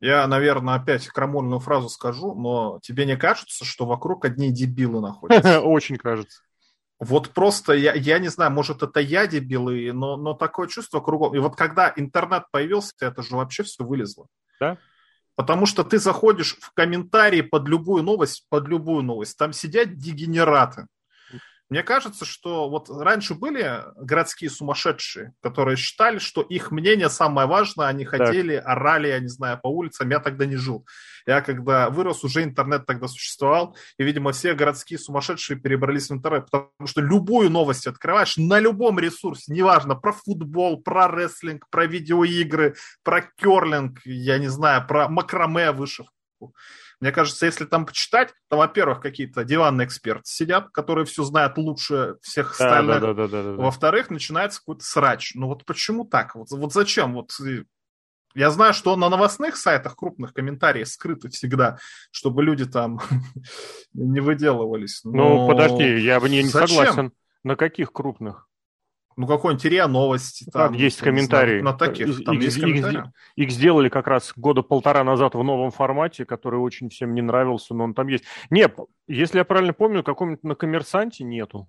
Я, наверное, опять крамольную фразу скажу, но тебе не кажется, что вокруг одни дебилы находятся? Очень кажется. Вот просто, я, я не знаю, может, это я дебилы, но, но такое чувство кругом. И вот когда интернет появился, это же вообще все вылезло. Да? Потому что ты заходишь в комментарии под любую новость, под любую новость, там сидят дегенераты. Мне кажется, что вот раньше были городские сумасшедшие, которые считали, что их мнение самое важное, они ходили, так. орали, я не знаю, по улицам, я тогда не жил. Я когда вырос, уже интернет тогда существовал, и, видимо, все городские сумасшедшие перебрались в интернет, потому что любую новость открываешь на любом ресурсе, неважно, про футбол, про рестлинг, про видеоигры, про керлинг, я не знаю, про макраме вышивку мне кажется, если там почитать, то, во-первых, какие-то диванные эксперты сидят, которые все знают лучше всех остальных. Да, да, да, да, да, да. Во-вторых, начинается какой-то срач. Ну вот почему так? Вот, вот зачем? Вот я знаю, что на новостных сайтах крупных комментарии скрыты всегда, чтобы люди там не выделывались. Ну, Но... Ну, подожди, я бы не, не согласен. На каких крупных? Ну, какой-нибудь РИА Новости. Там, там есть комментарии. Знаю, на таких, там их, есть комментарии. Их, их сделали как раз года полтора назад в новом формате, который очень всем не нравился, но он там есть. Не, если я правильно помню, каком-нибудь на коммерсанте нету.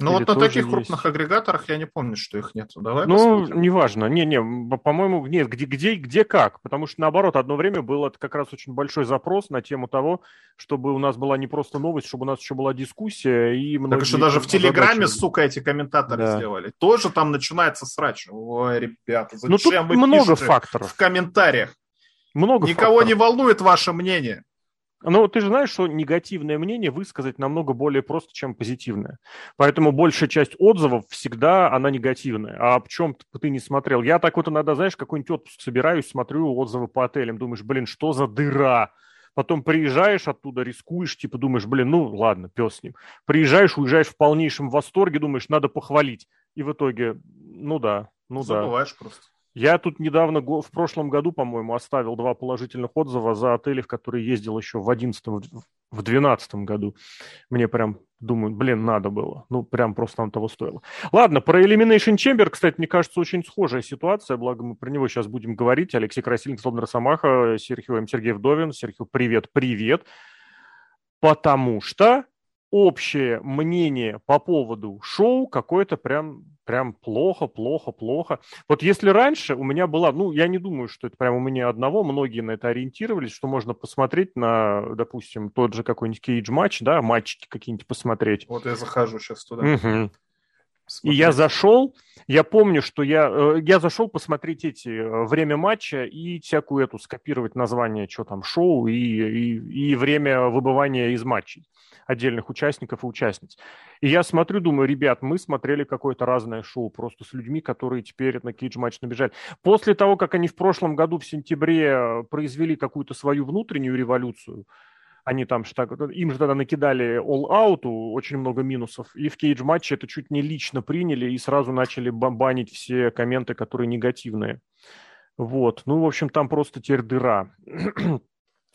Ну вот на таких есть? крупных агрегаторах я не помню, что их нет. Давай ну, посмотрим. неважно. Не-не, по-моему, нет, где, где, где как. Потому что, наоборот, одно время был это как раз очень большой запрос на тему того, чтобы у нас была не просто новость, чтобы у нас еще была дискуссия. И так что даже в Телеграме, сука, эти комментаторы да. сделали. Тоже там начинается срач. Ой, ребята, зачем ну, вы много факторов. в комментариях? Много Никого факторов. не волнует ваше мнение. Но ты же знаешь, что негативное мнение высказать намного более просто, чем позитивное. Поэтому большая часть отзывов всегда она негативная. А об чем ты не смотрел? Я так вот иногда, знаешь, какой-нибудь отпуск собираюсь, смотрю отзывы по отелям, думаешь, блин, что за дыра? Потом приезжаешь оттуда, рискуешь, типа думаешь, блин, ну ладно, пес с ним. Приезжаешь, уезжаешь в полнейшем восторге, думаешь, надо похвалить. И в итоге, ну да, ну Забываешь да. Забываешь просто. Я тут недавно, в прошлом году, по-моему, оставил два положительных отзыва за отели, в которые ездил еще в 11 в 12 году. Мне прям, думаю, блин, надо было. Ну, прям просто там того стоило. Ладно, про Elimination Chamber, кстати, мне кажется, очень схожая ситуация, благо мы про него сейчас будем говорить. Алексей Красильник, Слободер Самаха, Серхио М. Сергей Вдовин. Серхио, привет, привет. Потому что общее мнение по поводу шоу какое-то прям, прям плохо, плохо, плохо. Вот если раньше у меня была, ну, я не думаю, что это прям у меня одного, многие на это ориентировались, что можно посмотреть на, допустим, тот же какой-нибудь кейдж-матч, да, матчики какие-нибудь посмотреть. Вот я захожу сейчас туда. Угу. И я зашел, я помню, что я, э, я зашел посмотреть эти э, время матча и всякую эту скопировать название, что там, шоу и, и, и время выбывания из матчей отдельных участников и участниц. И я смотрю, думаю, ребят, мы смотрели какое-то разное шоу просто с людьми, которые теперь на кейдж-матч набежали. После того, как они в прошлом году в сентябре э, произвели какую-то свою внутреннюю революцию, они там что им же тогда накидали all-out, очень много минусов, и в кейдж-матче это чуть не лично приняли и сразу начали банить все комменты, которые негативные. Вот, ну, в общем, там просто теперь дыра.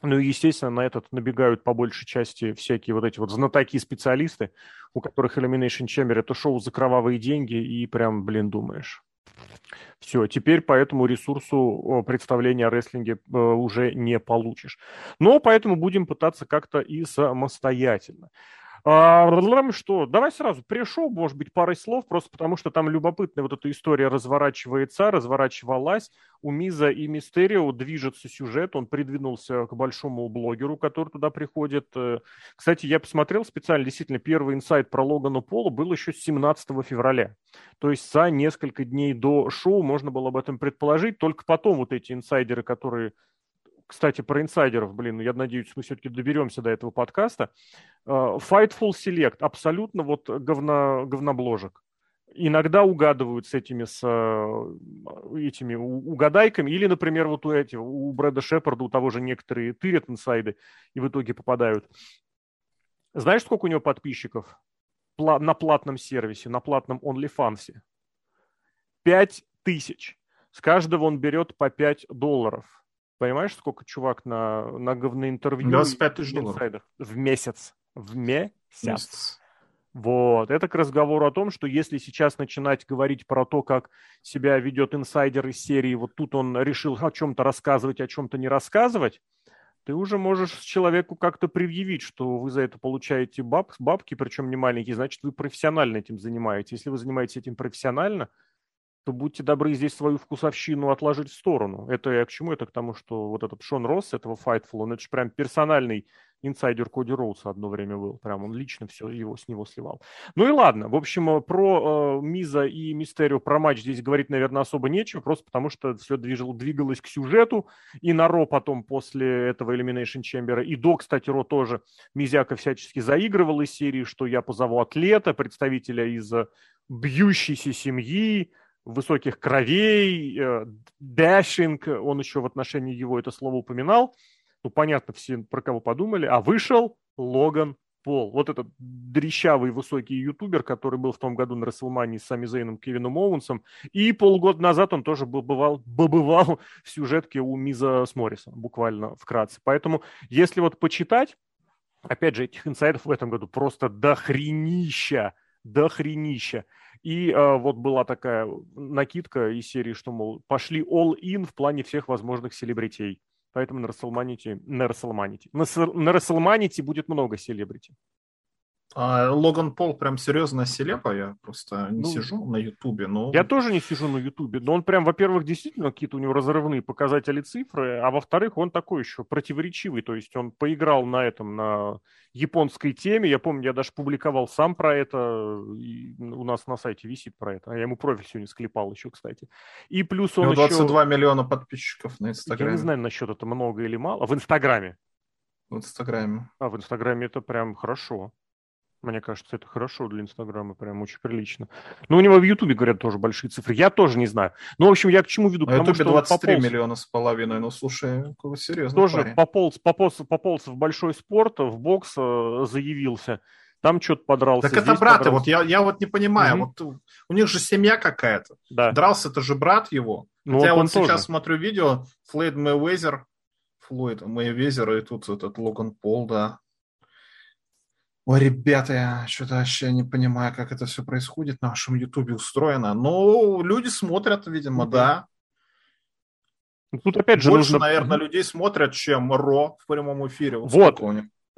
Ну и, естественно, на этот набегают по большей части всякие вот эти вот знатоки-специалисты, у которых Elimination Chamber это шоу за кровавые деньги, и прям, блин, думаешь. Все, теперь по этому ресурсу представления о рестлинге э, уже не получишь. Но поэтому будем пытаться как-то и самостоятельно. А, что, давай сразу, пришел, может быть, парой слов, просто потому что там любопытная вот эта история разворачивается, разворачивалась. У Миза и Мистерио движется сюжет, он придвинулся к большому блогеру, который туда приходит. Э, кстати, я посмотрел специально, действительно, первый инсайт про Логану Полу был еще 17 февраля. То есть за несколько дней до шоу можно было об этом предположить, только потом вот эти инсайдеры, которые кстати, про инсайдеров, блин, я надеюсь, мы все-таки доберемся до этого подкаста. Э, Fightful Select, абсолютно вот говно, говнобложек. Иногда угадывают с этими, с э, этими угадайками, или, например, вот у этих, у Брэда Шепарда, у того же некоторые тырят инсайды и в итоге попадают. Знаешь, сколько у него подписчиков на платном сервисе, на платном OnlyFans? Пять тысяч. С каждого он берет по 5 долларов. Понимаешь, сколько чувак на, на говное интервью? 25 тысяч долларов. В месяц. В месяц. месяц. Вот. Это к разговору о том, что если сейчас начинать говорить про то, как себя ведет инсайдер из серии, вот тут он решил о чем-то рассказывать, о чем-то не рассказывать, ты уже можешь человеку как-то предъявить, что вы за это получаете баб, бабки, причем не маленькие, значит, вы профессионально этим занимаетесь. Если вы занимаетесь этим профессионально, то будьте добры здесь свою вкусовщину отложить в сторону. Это я к чему? Это к тому, что вот этот Шон Росс этого Fightful, он это же прям персональный инсайдер Коди Роуса одно время был. Прям он лично все его с него сливал. Ну и ладно. В общем, э, про э, Миза и Мистерио, про матч здесь говорить, наверное, особо нечего, просто потому что все движил, двигалось к сюжету. И на Ро потом после этого Elimination Chamber, и до, кстати, Ро тоже Мизяка всячески заигрывал из серии, что я позову атлета, представителя из э, бьющейся семьи, высоких кровей, э, дашинг, он еще в отношении его это слово упоминал. Ну, понятно, все про кого подумали. А вышел Логан Пол. Вот этот дрещавый высокий ютубер, который был в том году на Расселмании с Сами Зейном, Кевином Оуэнсом. И полгода назад он тоже бывал, бывал в сюжетке у Миза с Моррисом, буквально вкратце. Поэтому, если вот почитать, опять же, этих инсайдов в этом году просто дохренища, дохренища. И э, вот была такая накидка из серии, что, мол, пошли all-in в плане всех возможных селебритей. Поэтому на WrestleMania, на WrestleMania, на, WrestleMania будет много селебрити. А Логан Пол прям серьезно селепа, я просто не ну, сижу на Ютубе, но... Я тоже не сижу на Ютубе, но он прям, во-первых, действительно какие-то у него разрывные показатели цифры, а во-вторых, он такой еще противоречивый, то есть он поиграл на этом, на японской теме, я помню, я даже публиковал сам про это, у нас на сайте висит про это, а я ему профиль сегодня склепал еще, кстати. И плюс он у него 22 еще... миллиона подписчиков на Инстаграме. Я не знаю насчет это много или мало, в Инстаграме. В Инстаграме. А, в Инстаграме это прям хорошо. Мне кажется, это хорошо для Инстаграма, прям очень прилично. Но у него в Ютубе, говорят, тоже большие цифры. Я тоже не знаю. Ну, в общем, я к чему веду? На Ютубе 23 пополз... миллиона с половиной. Ну, слушай, серьезно. Тоже парень. пополз, пополз, пополз в большой спорт, в бокс э, заявился. Там что-то подрался. Так это брат, вот я, я вот не понимаю. Угу. Вот у них же семья какая-то. Да. Дрался это же брат его. Ну, Хотя вот, вот сейчас тоже. смотрю видео, Флойд Мэйвезер, Флойд Мэйвезер, и тут этот Логан Пол, да. Ой, ребята, я что-то вообще не понимаю, как это все происходит на вашем Ютубе устроено. Но люди смотрят, видимо, да. Ну, тут опять же Больше, нужно... наверное, людей смотрят, чем Ро в прямом эфире. Вот,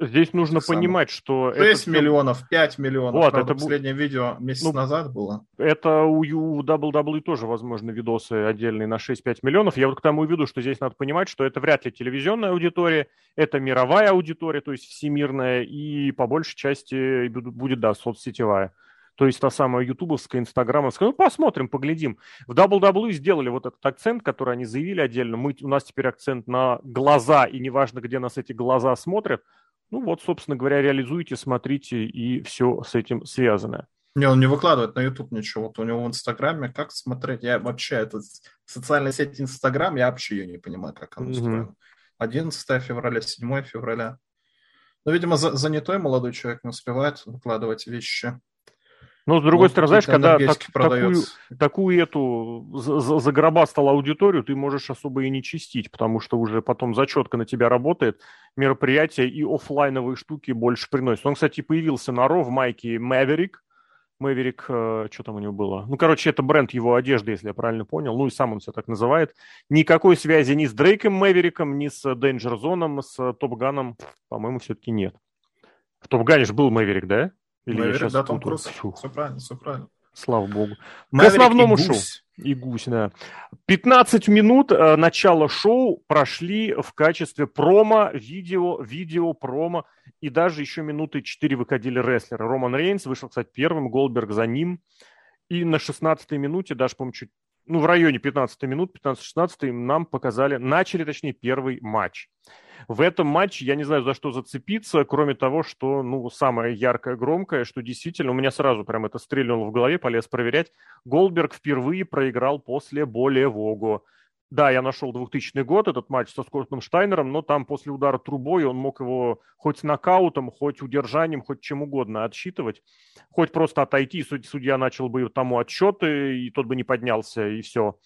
Здесь нужно понимать, что... 6 это миллионов, 5 миллионов. Вот, Правда, это последнее бу... видео месяц ну, назад было. Это у, WWE тоже, возможно, видосы отдельные на 6-5 миллионов. Я вот к тому и веду, что здесь надо понимать, что это вряд ли телевизионная аудитория, это мировая аудитория, то есть всемирная, и по большей части будет, да, соцсетевая. То есть та самая ютубовская, инстаграмовская. Ну, посмотрим, поглядим. В WWE сделали вот этот акцент, который они заявили отдельно. Мы, у нас теперь акцент на глаза, и неважно, где нас эти глаза смотрят, ну вот, собственно говоря, реализуйте, смотрите, и все с этим связано. Не, он не выкладывает на YouTube ничего. Вот у него в Инстаграме как смотреть? Я вообще, это социальная сеть Инстаграм, я вообще ее не понимаю, как она устроена. Mm-hmm. 11 февраля, 7 февраля. Ну, видимо, за, занятой молодой человек не успевает выкладывать вещи. Но, с другой стороны, знаешь, когда так, такую, такую эту загробастал аудиторию, ты можешь особо и не чистить, потому что уже потом зачетка на тебя работает, мероприятия и офлайновые штуки больше приносят. Он, кстати, появился на Ро в майке Maverick, Мэверик, что там у него было? Ну, короче, это бренд его одежды, если я правильно понял. Ну, и сам он себя так называет. Никакой связи ни с Дрейком Мэвериком, ни с Danger Zone, с Топганом, по-моему, все-таки нет. В Топгане же был Мэверик, да? Или Мэверик, я да, Том Круз. Все правильно, все правильно. Слава богу. Мэверик К основному и шоу. И гусь, да. 15 минут э, начала шоу прошли в качестве промо, видео, видео, промо. И даже еще минуты 4 выходили рестлеры. Роман Рейнс вышел, кстати, первым, Голдберг за ним. И на 16-й минуте, даже, по-моему, чуть, ну, в районе 15 минут, 15-16 нам показали, начали, точнее, первый матч. В этом матче я не знаю, за что зацепиться, кроме того, что, ну, самое яркое, громкое, что действительно у меня сразу прям это стрельнуло в голове, полез проверять. Голдберг впервые проиграл после более Вого. Да, я нашел 2000 год, этот матч со Скоттом Штайнером, но там после удара трубой он мог его хоть нокаутом, хоть удержанием, хоть чем угодно отсчитывать, хоть просто отойти, судья начал бы тому отчеты, и тот бы не поднялся, и все.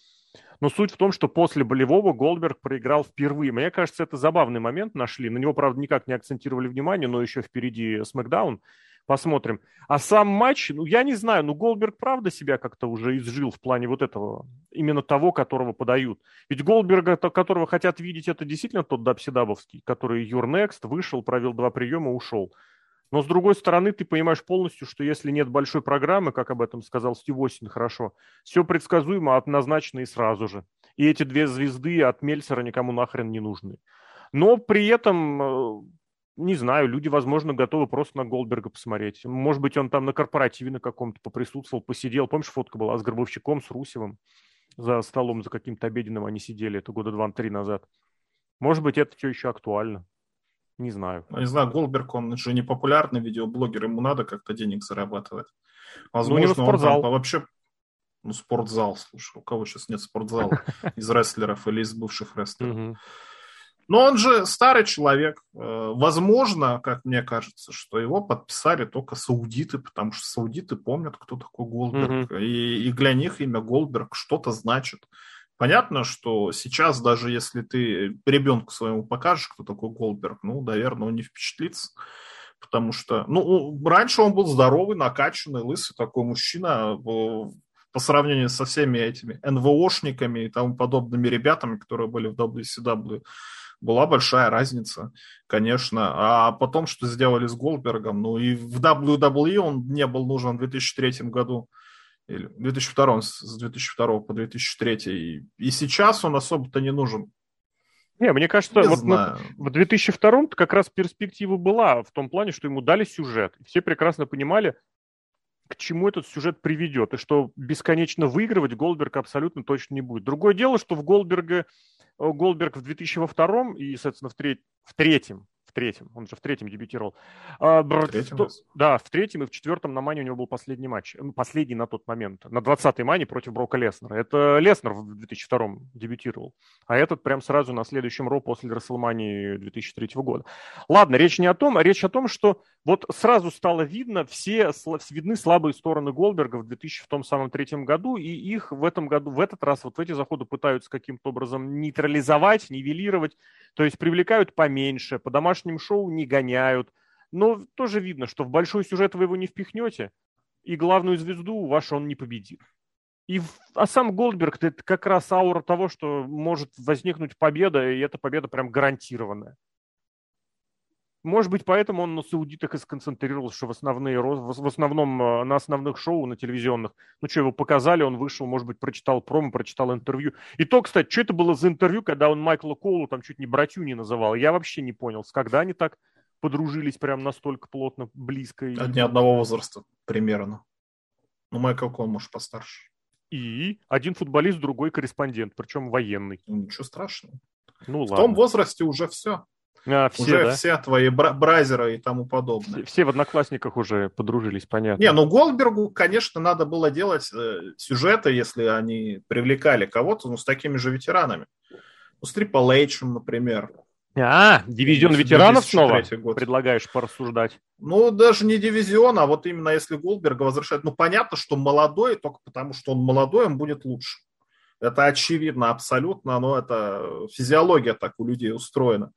Но суть в том, что после болевого Голдберг проиграл впервые. Мне кажется, это забавный момент нашли. На него, правда, никак не акцентировали внимание, но еще впереди Смакдаун. Посмотрим. А сам матч, ну, я не знаю, ну, Голдберг правда себя как-то уже изжил в плане вот этого, именно того, которого подают. Ведь Голдберга, которого хотят видеть, это действительно тот Дабсидабовский, который Юрнекст вышел, провел два приема, ушел. Но с другой стороны, ты понимаешь полностью, что если нет большой программы, как об этом сказал Стив Осин хорошо, все предсказуемо, однозначно и сразу же. И эти две звезды от Мельцера никому нахрен не нужны. Но при этом э, не знаю, люди, возможно, готовы просто на Голдберга посмотреть. Может быть, он там на корпоративе на каком-то поприсутствовал, посидел. Помнишь, фотка была с Горбовщиком, с Русевым? За столом, за каким-то обеденным они сидели. Это года два-три назад. Может быть, это все еще актуально. Не знаю. Ну, не знаю, Голдберг, он же не популярный видеоблогер, ему надо как-то денег зарабатывать. Возможно, ну, у него спортзал. Он там вообще... Ну, спортзал, слушай, у кого сейчас нет спортзала? Из рестлеров или из бывших рестлеров? Но он же старый человек. Э, возможно, как мне кажется, что его подписали только саудиты, потому что саудиты помнят, кто такой Голдберг. Mm-hmm. И, и для них имя Голдберг что-то значит. Понятно, что сейчас, даже если ты ребенку своему покажешь, кто такой Голдберг, ну, наверное, он не впечатлится. Потому что, ну, раньше он был здоровый, накачанный, лысый такой мужчина, по сравнению со всеми этими НВОшниками и тому подобными ребятами, которые были в WCW была большая разница, конечно. А потом, что сделали с Голдбергом, ну и в WWE он не был нужен в 2003 году, или 2002, с 2002 по 2003, и, и сейчас он особо-то не нужен. Не, мне кажется, не вот на, в 2002 как раз перспектива была в том плане, что ему дали сюжет. Все прекрасно понимали, к чему этот сюжет приведет, и что бесконечно выигрывать Голдберг абсолютно точно не будет. Другое дело, что в Голдберга Голдберг в 2002 и, соответственно, в, треть, в третьем в третьем, он же в третьем дебютировал. А, в третьем? То, да, в третьем и в четвертом на Мане у него был последний матч. Ну, последний на тот момент. На 20-й Мане против Брока Леснера. Это Леснер в 2002 дебютировал. А этот прям сразу на следующем Ро после Расселмании 2003 года. Ладно, речь не о том, а речь о том, что вот сразу стало видно все, видны слабые стороны Голдберга в 2003 году, и их в этом году, в этот раз вот в эти заходы пытаются каким-то образом нейтрализовать, нивелировать, то есть привлекают поменьше, по домашним шоу не гоняют. Но тоже видно, что в большой сюжет вы его не впихнете, и главную звезду ваш он не победит. И, а сам Голдберг это как раз аура того, что может возникнуть победа, и эта победа прям гарантированная. Может быть, поэтому он на саудитах и сконцентрировался, что в, основные, в основном э, на основных шоу, на телевизионных. Ну что, его показали, он вышел, может быть, прочитал промо, прочитал интервью. И то, кстати, что это было за интервью, когда он Майкла Коулу там чуть не братью не называл? Я вообще не понял, с когда они так подружились прям настолько плотно, близко. Одни одного возраста примерно. Ну, Майкл Коул, может, постарше. И один футболист, другой корреспондент, причем военный. Ну, ничего страшного. Ну, в ладно. том возрасте уже все. А, все, уже да? все твои бра- бразеры и тому подобное. Все, все в одноклассниках уже подружились, понятно. Не, ну Голдбергу, конечно, надо было делать э, сюжеты, если они привлекали кого-то, ну, с такими же ветеранами. Ну, с Трипл Эйчем, например. А, дивизион ветеранов снова год. предлагаешь порассуждать? Ну, даже не дивизион, а вот именно если Голдберга возвращать. Ну, понятно, что молодой, только потому что он молодой, он будет лучше. Это очевидно абсолютно, но это физиология так у людей устроена.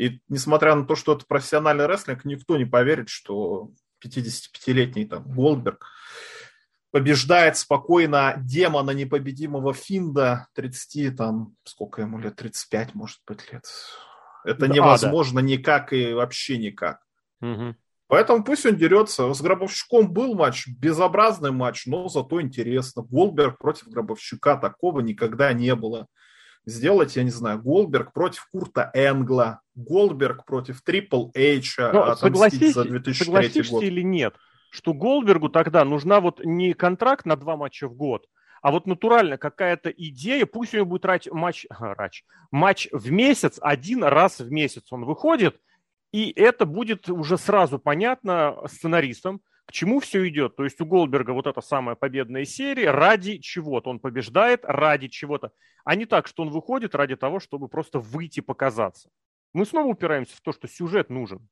И несмотря на то, что это профессиональный рестлинг, никто не поверит, что 55-летний там Голдберг побеждает спокойно демона непобедимого Финда 30, там, сколько ему лет, 35, может быть, лет. Это да, невозможно да. никак и вообще никак. Угу. Поэтому пусть он дерется. С Гробовщиком был матч, безобразный матч, но зато интересно. Голдберг против Гробовщика такого никогда не было сделать, я не знаю, Голдберг против Курта Энгла, Голдберг против Трипл Эйча, Но согласись, за 2003 согласишься год. или нет, что Голдбергу тогда нужна вот не контракт на два матча в год, а вот натурально какая-то идея, пусть у него будет рач, матч, рач, матч в месяц, один раз в месяц он выходит, и это будет уже сразу понятно сценаристам, к чему все идет? То есть у Голдберга вот эта самая победная серия ради чего-то. Он побеждает ради чего-то. А не так, что он выходит ради того, чтобы просто выйти показаться. Мы снова упираемся в то, что сюжет нужен.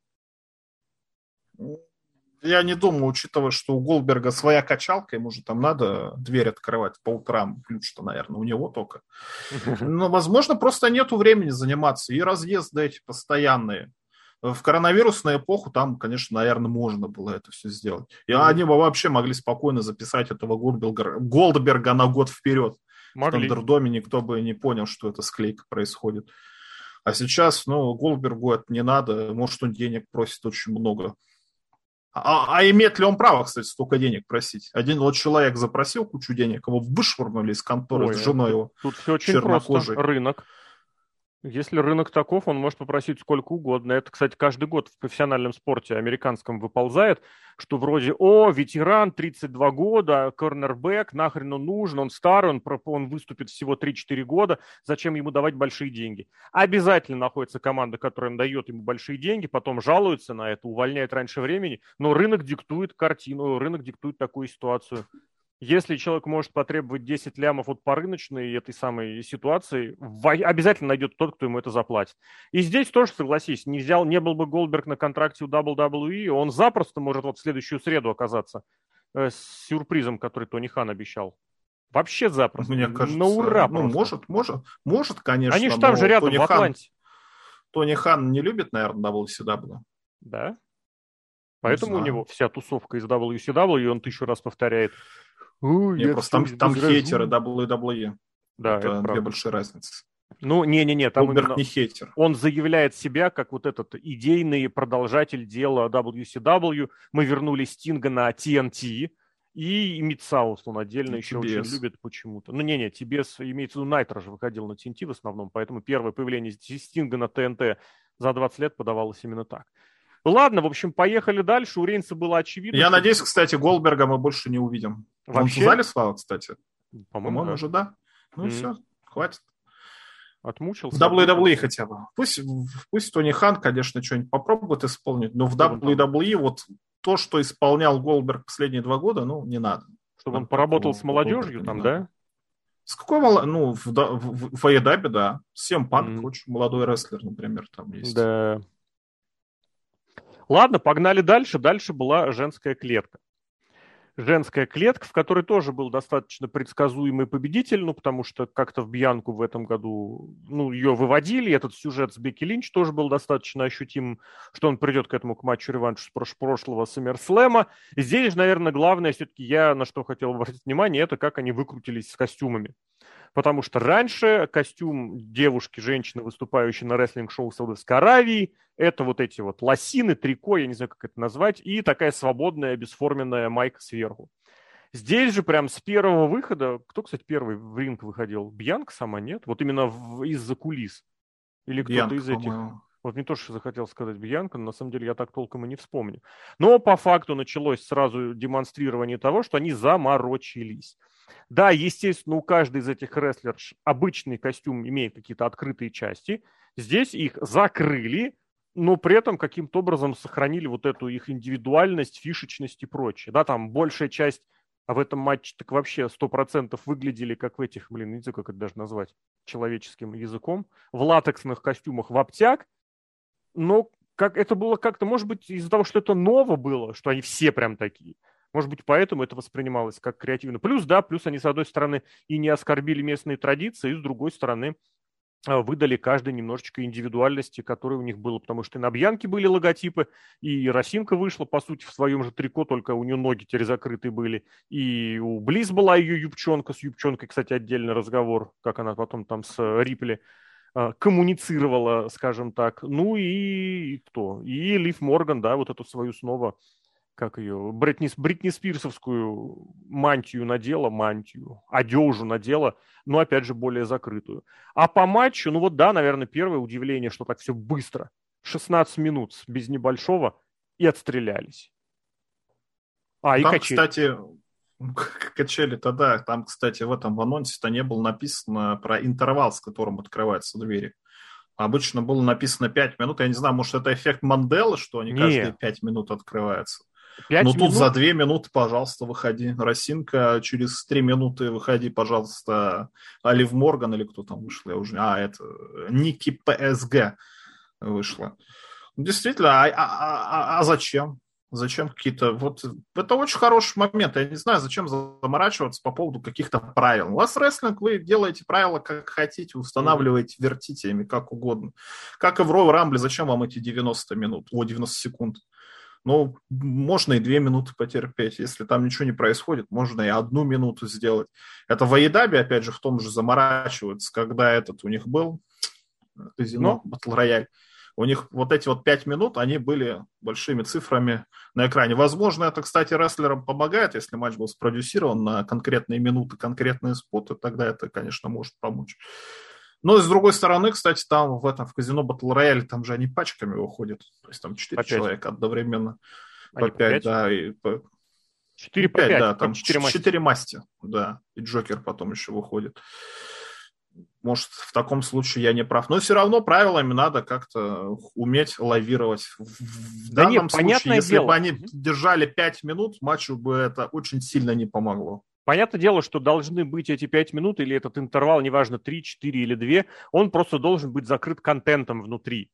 Я не думаю, учитывая, что у Голдберга своя качалка, ему же там надо дверь открывать по утрам, ключ-то, наверное, у него только. Но, возможно, просто нету времени заниматься. И разъезды эти постоянные. В коронавирусную эпоху там, конечно, наверное, можно было это все сделать. И mm. они бы вообще могли спокойно записать этого Голдберга, Голдберга на год вперед. Могли. В Тандердоме никто бы не понял, что это склейка происходит. А сейчас, ну, Голдбергу это не надо, может, он денег просит очень много. А, а имеет ли он право, кстати, столько денег просить? Один вот человек запросил кучу денег, его вышвырнули из конторы Ой, с женой его. Тут все очень просто. Рынок. Если рынок таков, он может попросить сколько угодно. Это, кстати, каждый год в профессиональном спорте американском выползает, что вроде, о, ветеран, 32 года, корнербэк, нахрен он нужен, он старый, он, он выступит всего 3-4 года, зачем ему давать большие деньги? Обязательно находится команда, которая дает ему большие деньги, потом жалуется на это, увольняет раньше времени, но рынок диктует картину, рынок диктует такую ситуацию. Если человек может потребовать 10 лямов вот по рыночной этой самой ситуации, обязательно найдет тот, кто ему это заплатит. И здесь тоже, согласись, не, взял, не был бы Голдберг на контракте у WWE, он запросто может вот в следующую среду оказаться э, с сюрпризом, который Тони Хан обещал. Вообще запросто. Мне кажется, на ура ну, может, может, может, конечно. Они же там же рядом, Тони в Атланте. Хан, Тони Хан не любит, наверное, WCW. Да? Поэтому у него вся тусовка из WCW, и он тысячу раз повторяет – не, просто там, там хейтеры WWE. Да, это, это две большие разницы. Ну, не-не-не, там именно не хейтер. он заявляет себя как вот этот идейный продолжатель дела WCW. Мы вернули Стинга на TNT, и Митсаус он отдельно и еще TBS. очень любит почему-то. Ну, не-не, TBS, имеется в виду, Найтро же выходил на TNT в основном, поэтому первое появление Стинга на ТНТ за 20 лет подавалось именно так. Ладно, в общем, поехали дальше. У Рейнса было очевидно. Я что... надеюсь, кстати, Голдберга мы больше не увидим. Вообще? Он в зале слава, кстати? По-моему, По-моему да. уже да. Ну mm. все, хватит. Отмучился. В WWE хотя бы. Пусть, пусть Тони Хан, конечно, что-нибудь попробует исполнить, но в WWE вот то, что исполнял Голдберг последние два года, ну, не надо. Чтобы он поработал с молодежью там, да? С какой мало... Ну, в, в, в Аедабе, да. Всем Панк, mm. очень молодой рестлер, например, там есть. Да. Ладно, погнали дальше. Дальше была женская клетка. Женская клетка, в которой тоже был достаточно предсказуемый победитель, ну, потому что как-то в Бьянку в этом году, ну, ее выводили, этот сюжет с Бекки Линч тоже был достаточно ощутим, что он придет к этому к матчу реванш с прошлого Саммерслэма. Здесь же, наверное, главное все-таки я на что хотел обратить внимание, это как они выкрутились с костюмами. Потому что раньше костюм девушки, женщины, выступающей на рестлинг-шоу Саудовской Аравии, это вот эти вот лосины, трико, я не знаю, как это назвать, и такая свободная, бесформенная майка сверху. Здесь же прям с первого выхода, кто, кстати, первый в ринг выходил? Бьянка сама, нет? Вот именно в, из-за кулис. Или кто-то из этих. По-моему. Вот мне тоже захотел сказать Бьянка, но на самом деле я так толком и не вспомню. Но по факту началось сразу демонстрирование того, что они заморочились. Да, естественно, у каждой из этих рестлерш обычный костюм имеет какие-то открытые части. Здесь их закрыли, но при этом каким-то образом сохранили вот эту их индивидуальность, фишечность и прочее. Да, там большая часть а в этом матче так вообще сто процентов выглядели как в этих, блин, не знаю, как это даже назвать человеческим языком, в латексных костюмах в обтяг, но как это было как-то, может быть, из-за того, что это ново было, что они все прям такие. Может быть, поэтому это воспринималось как креативно. Плюс, да, плюс они, с одной стороны, и не оскорбили местные традиции, и с другой стороны, а, выдали каждой немножечко индивидуальности, которая у них была, потому что и на Бьянке были логотипы, и Росинка вышла, по сути, в своем же трико, только у нее ноги теперь закрыты были, и у Близ была ее юбчонка, с юбчонкой, кстати, отдельный разговор, как она потом там с Рипли а, коммуницировала, скажем так. Ну и, и кто? И Лив Морган, да, вот эту свою снова как ее, Бритни, Бритни Спирсовскую мантию надела, мантию, одежу надела, но, опять же, более закрытую. А по матчу, ну вот да, наверное, первое удивление, что так все быстро. 16 минут без небольшого и отстрелялись. А, и там, качели. кстати, качели тогда, там, кстати, в этом анонсе-то не было написано про интервал, с которым открываются двери. Обычно было написано 5 минут. Я не знаю, может, это эффект Манделы, что они не. каждые 5 минут открываются. Пять ну тут за две минуты, пожалуйста, выходи. Росинка, через три минуты выходи, пожалуйста, Олив Морган или кто там вышел, я уже... А, это Ники ПСГ вышла. Действительно, а, а, а, а зачем? Зачем какие-то... Вот это очень хороший момент. Я не знаю, зачем заморачиваться по поводу каких-то правил. У вас рестлинг, вы делаете правила как хотите, устанавливаете, вертите ими как угодно. Как и в Royal Rumble, зачем вам эти 90 минут, о, 90 секунд? Ну, можно и две минуты потерпеть. Если там ничего не происходит, можно и одну минуту сделать. Это в Аидабе, опять же, в том же заморачивается, когда этот у них был, казино, Батл Рояль у них вот эти вот пять минут, они были большими цифрами на экране. Возможно, это, кстати, рестлерам помогает, если матч был спродюсирован на конкретные минуты, конкретные споты, тогда это, конечно, может помочь. Но, с другой стороны, кстати, там в этом, в казино Battle Royale, там же они пачками выходят. То есть там четыре человека одновременно. Они по пять, да. И по... 4 по 5, да, там 4 масти. 4 масти, да. И Джокер потом еще выходит может, в таком случае я не прав. Но все равно правилами надо как-то уметь лавировать. В да данном нет, случае, если дело. бы они держали 5 минут, матчу бы это очень сильно не помогло. Понятное дело, что должны быть эти 5 минут или этот интервал, неважно, 3, 4 или 2, он просто должен быть закрыт контентом внутри.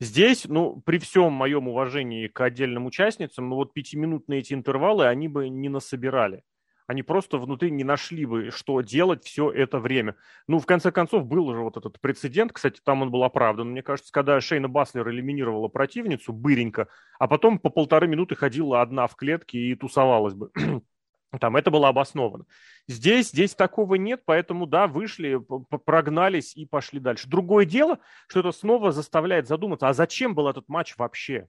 Здесь, ну, при всем моем уважении к отдельным участницам, ну, вот пятиминутные эти интервалы, они бы не насобирали они просто внутри не нашли бы, что делать все это время. Ну, в конце концов, был уже вот этот прецедент, кстати, там он был оправдан. Мне кажется, когда Шейна Баслер элиминировала противницу, быренько, а потом по полторы минуты ходила одна в клетке и тусовалась бы. Там это было обосновано. Здесь, здесь такого нет, поэтому, да, вышли, прогнались и пошли дальше. Другое дело, что это снова заставляет задуматься, а зачем был этот матч вообще?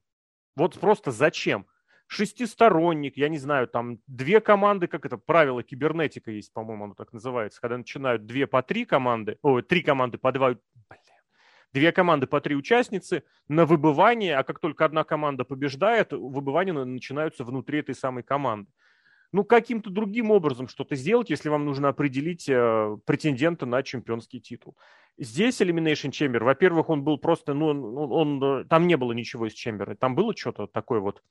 Вот просто зачем? шестисторонник, я не знаю, там две команды, как это, правило кибернетика есть, по-моему, оно так называется, когда начинают две по три команды, о, три команды по два, две команды по три участницы на выбывание, а как только одна команда побеждает, выбывания начинаются внутри этой самой команды. Ну, каким-то другим образом что-то сделать, если вам нужно определить э, претендента на чемпионский титул. Здесь Elimination Chamber, во-первых, он был просто, ну, он, он, он, там не было ничего из Чембера, там было что-то такое вот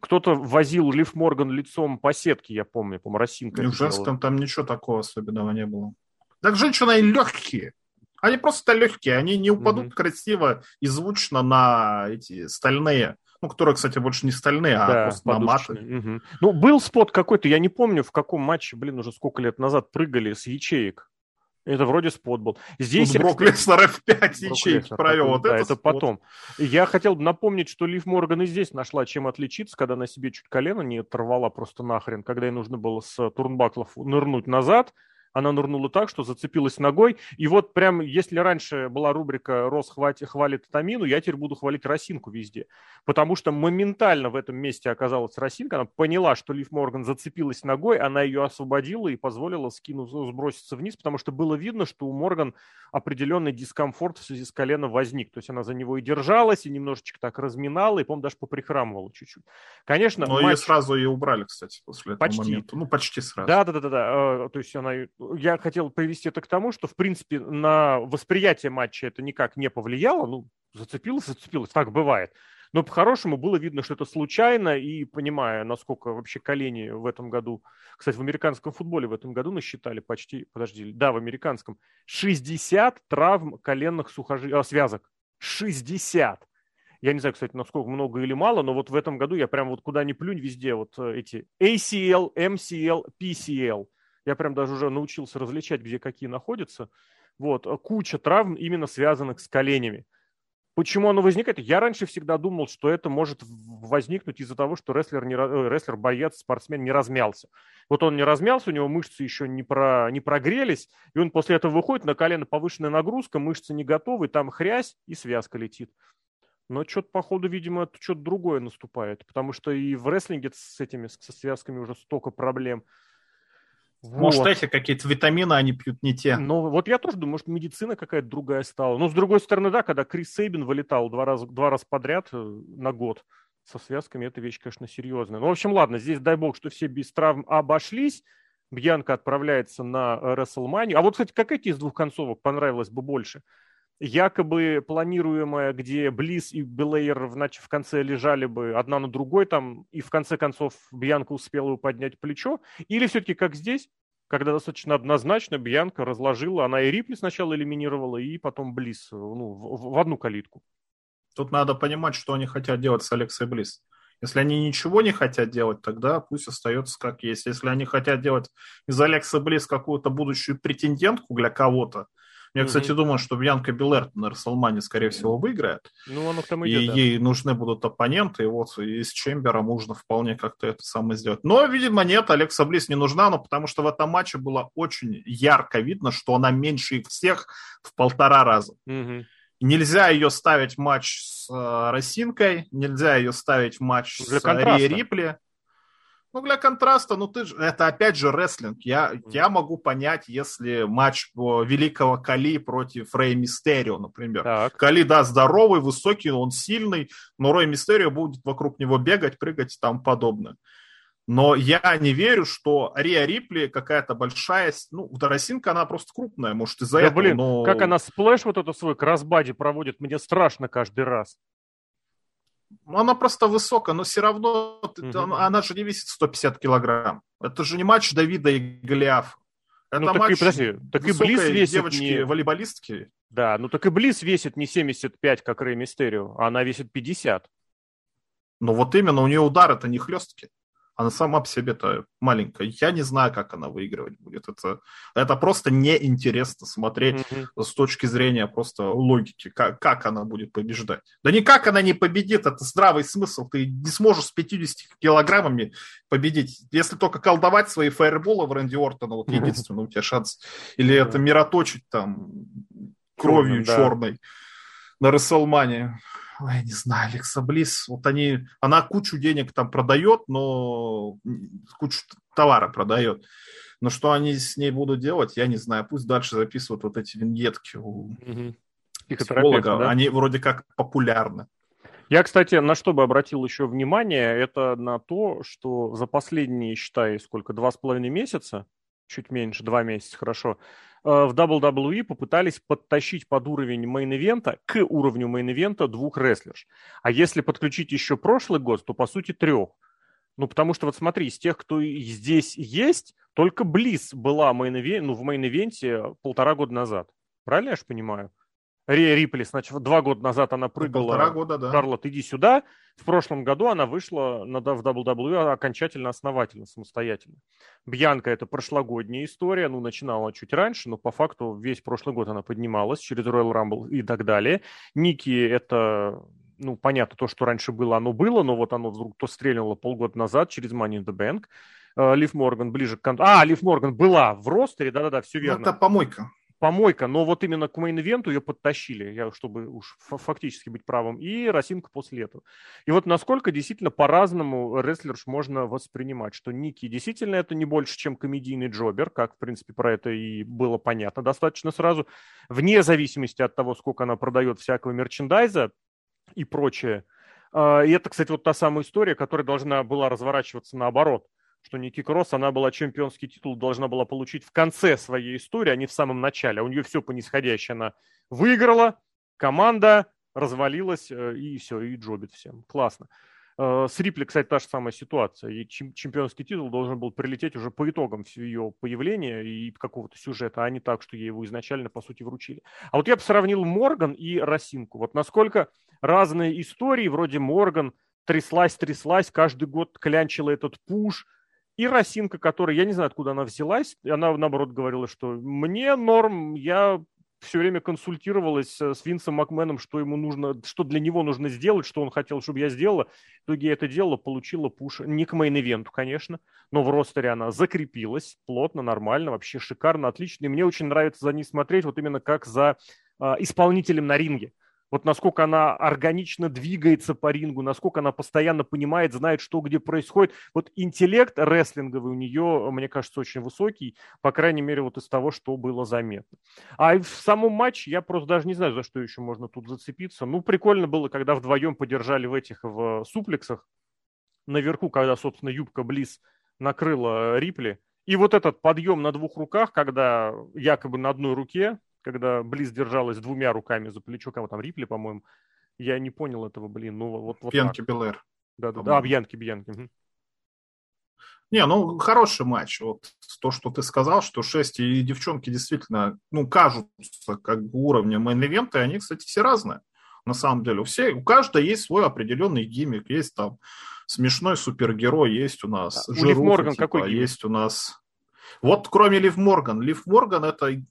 кто-то возил Лив Морган лицом по сетке, я помню, по моросинке. в женском там ничего такого особенного не было. Так женщины легкие. Они просто легкие, они не упадут mm-hmm. красиво и звучно на эти стальные. Ну, которые, кстати, больше не стальные, а да, просто на маты. Угу. Ну, был спот какой-то, я не помню, в каком матче, блин, уже сколько лет назад прыгали с ячеек. Это вроде спот был. Здесь Тут Брок Леснер F5 ячейки провел. Вот да, это, это потом. Я хотел бы напомнить, что Лив Морган и здесь нашла чем отличиться, когда она себе чуть колено не оторвала просто нахрен, когда ей нужно было с турнбаклов нырнуть назад, она нырнула так, что зацепилась ногой. И вот прям, если раньше была рубрика «Рос хватит, хвалит Тамину», я теперь буду хвалить Росинку везде. Потому что моментально в этом месте оказалась Росинка. Она поняла, что Лив Морган зацепилась ногой, она ее освободила и позволила скинуть, сброситься вниз, потому что было видно, что у Морган определенный дискомфорт в связи с коленом возник. То есть она за него и держалась, и немножечко так разминала, и, по-моему, даже поприхрамывала чуть-чуть. Конечно, Но матч... ее сразу и убрали, кстати, после этого почти. момента. Ну, почти сразу. Да, да, да, да. да. То есть она я хотел привести это к тому, что, в принципе, на восприятие матча это никак не повлияло. Ну, зацепилось, зацепилось, так бывает. Но по-хорошему было видно, что это случайно, и понимая, насколько вообще колени в этом году... Кстати, в американском футболе в этом году насчитали почти... Подожди, да, в американском. 60 травм коленных сухожи... а, связок. 60! Я не знаю, кстати, насколько много или мало, но вот в этом году я прям вот куда ни плюнь, везде вот э, эти ACL, MCL, PCL – я прям даже уже научился различать, где какие находятся. Вот, э, куча травм именно связанных с коленями. Почему оно возникает? Я раньше всегда думал, что это может возникнуть из-за того, что рестлер, не, э, рестлер, боец, спортсмен не размялся. Вот он не размялся, у него мышцы еще не, про, не прогрелись, и он после этого выходит, на колено повышенная нагрузка, мышцы не готовы, там хрясь и связка летит. Но что-то, походу, видимо, что-то другое наступает, потому что и в рестлинге с этими, со связками уже столько проблем – вот. Может, эти какие-то витамины они пьют не те. Ну, вот я тоже думаю, может, медицина какая-то другая стала. Но, с другой стороны, да, когда Крис Сейбин вылетал два раза, два раза подряд э, на год со связками, эта вещь, конечно, серьезная. Ну, в общем, ладно, здесь дай бог, что все без травм обошлись. Бьянка отправляется на WrestleMania. А вот, кстати, какая из двух концовок понравилась бы больше? Якобы планируемая, где Близ и Белейер в, в конце лежали бы одна на другой там, и в конце концов Бьянка успела поднять плечо, или все-таки как здесь, когда достаточно однозначно Бьянка разложила, она и Рипли сначала элиминировала, и потом Близ ну, в, в одну калитку. Тут надо понимать, что они хотят делать с Алексой Близ. Если они ничего не хотят делать, тогда пусть остается как есть. Если они хотят делать из Алекса Близ какую-то будущую претендентку для кого-то, я, кстати, думаю, что Бьянка Белер на Расселмане, скорее всего, выиграет. Ну, оно к тому идет, и да. ей нужны будут оппоненты, и вот и с Чембера можно вполне как-то это самое сделать. Но, видимо, нет, Алекса Близ не нужна, но потому что в этом матче было очень ярко видно, что она меньше их всех в полтора раза. Угу. Нельзя ее ставить в матч с э, Росинкой, нельзя ее ставить в матч Для с Ри Рипли. Ну, для контраста, ну ты же, это опять же рестлинг. Я, mm. я могу понять, если матч великого Кали против Рэй Мистерио, например. Так. Кали, да, здоровый, высокий, он сильный, но Рэй Мистерио будет вокруг него бегать, прыгать и там подобное. Но я не верю, что Риа Рипли какая-то большая... Ну, Тарасинка, она просто крупная, может, из-за да, этого, блин, но... как она splash вот это свой crossbody проводит, мне страшно каждый раз. Ну, она просто высокая, но все равно угу. она, она же не весит 150 килограмм. Это же не матч Давида и Голиафа. Это ну, так матч и, подожди, так и Близ весит девочки-волейболистки. Не... Да, ну так и Близ весит не 75, как Рэй Мистерио, а она весит 50. Ну вот именно, у нее удар это не хлесткий она сама по себе-то маленькая. Я не знаю, как она выигрывать будет. Это, это просто неинтересно смотреть mm-hmm. с точки зрения просто логики, как, как она будет побеждать. Да никак она не победит, это здравый смысл. Ты не сможешь с 50 килограммами победить. Если только колдовать свои фаерболы в Рэнди Ортона, вот единственный у тебя шанс. Или это мироточить там кровью черной на Расселмане ой, не знаю, Алекса Близ, вот они, она кучу денег там продает, но кучу товара продает. Но что они с ней будут делать, я не знаю. Пусть дальше записывают вот эти виньетки у угу. психолога. Да? Они вроде как популярны. Я, кстати, на что бы обратил еще внимание, это на то, что за последние, считай, сколько, два с половиной месяца, чуть меньше, два месяца, хорошо, в WWE попытались подтащить под уровень мейн-ивента к уровню мейн-ивента двух рестлерш. А если подключить еще прошлый год, то по сути трех. Ну, потому что вот смотри, из тех, кто здесь есть, только Блисс была main ну, в main event'е полтора года назад. Правильно я же понимаю? Рия Рипли, значит, два года назад она прыгала. Полтора года, да. Шарлотт, иди сюда. В прошлом году она вышла на, в WWE окончательно основательно, самостоятельно. Бьянка – это прошлогодняя история. Ну, начинала чуть раньше, но по факту весь прошлый год она поднималась через Royal Rumble и так далее. Ники – это ну, понятно, то, что раньше было, оно было, но вот оно вдруг то стрельнуло полгода назад через Money in the Bank. Э, Лив Морган ближе к концу. А, Лив Морган была в ростере, да-да-да, все ну, верно. это помойка помойка, но вот именно к main event'у ее подтащили, я, чтобы уж фактически быть правым, и Раузинька после этого. И вот насколько действительно по-разному рестлерш можно воспринимать, что Ники действительно это не больше, чем комедийный джобер, как, в принципе, про это и было понятно достаточно сразу, вне зависимости от того, сколько она продает всякого мерчендайза и прочее. А, и это, кстати, вот та самая история, которая должна была разворачиваться наоборот – что Ники Кросс, она была чемпионский титул, должна была получить в конце своей истории, а не в самом начале. А у нее все по нисходящей. Она выиграла, команда развалилась, э, и все, и джобит всем. Классно. Э, с Рипли, кстати, та же самая ситуация. И чемпионский титул должен был прилететь уже по итогам ее появления и какого-то сюжета, а не так, что ей его изначально, по сути, вручили. А вот я бы сравнил Морган и Росинку. Вот насколько разные истории, вроде Морган тряслась, тряслась, каждый год клянчила этот пуш – и Росинка, которая, я не знаю, откуда она взялась, она, наоборот, говорила, что мне норм, я все время консультировалась с Винсом Макменом, что ему нужно, что для него нужно сделать, что он хотел, чтобы я сделала. В итоге я это делала, получила пуш. Не к мейн-ивенту, конечно, но в ростере она закрепилась плотно, нормально, вообще шикарно, отлично. И мне очень нравится за ней смотреть, вот именно как за э, исполнителем на ринге вот насколько она органично двигается по рингу, насколько она постоянно понимает, знает, что где происходит. Вот интеллект рестлинговый у нее, мне кажется, очень высокий, по крайней мере, вот из того, что было заметно. А в самом матче я просто даже не знаю, за что еще можно тут зацепиться. Ну, прикольно было, когда вдвоем подержали в этих в суплексах наверху, когда, собственно, юбка Близ накрыла Рипли. И вот этот подъем на двух руках, когда якобы на одной руке когда Близ держалась двумя руками за плечо, кого там, Рипли, по-моему. Я не понял этого, блин. Ну, вот, вот Бьянки Белэр. Да-да, да, Бьянки, Бьянки. Угу. Не, ну, хороший матч. Вот то, что ты сказал, что 6 и девчонки действительно, ну, кажутся как уровнем main event'а, и они, кстати, все разные. на самом деле. У, всех, у каждого есть свой определенный гиммик. Есть там смешной супергерой, есть у нас а, Жируха, Лив Морган типа, какой гиммик? Есть у нас... Вот кроме Лив Морган. Лив Морган это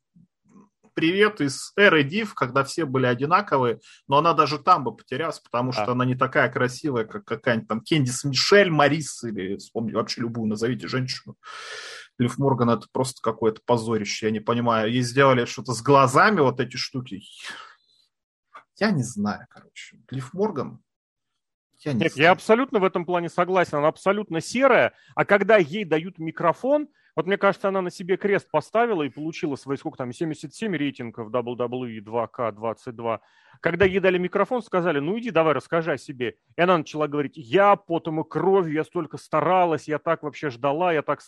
привет из эры Див, когда все были одинаковые, но она даже там бы потерялась, потому что а. она не такая красивая, как какая-нибудь там Кендис Мишель, Марис или вспомни вообще любую, назовите женщину. Лив Морган это просто какое-то позорище, я не понимаю. Ей сделали что-то с глазами, вот эти штуки. Я не знаю, короче. Лив Морган, я не Нет, знаю. я абсолютно в этом плане согласен. Она абсолютно серая, а когда ей дают микрофон, вот мне кажется, она на себе крест поставила и получила свои, сколько там, 77 рейтингов WWE 2K22. Когда ей дали микрофон, сказали, ну иди давай расскажи о себе. И она начала говорить, я потом и кровью, я столько старалась, я так вообще ждала, я так...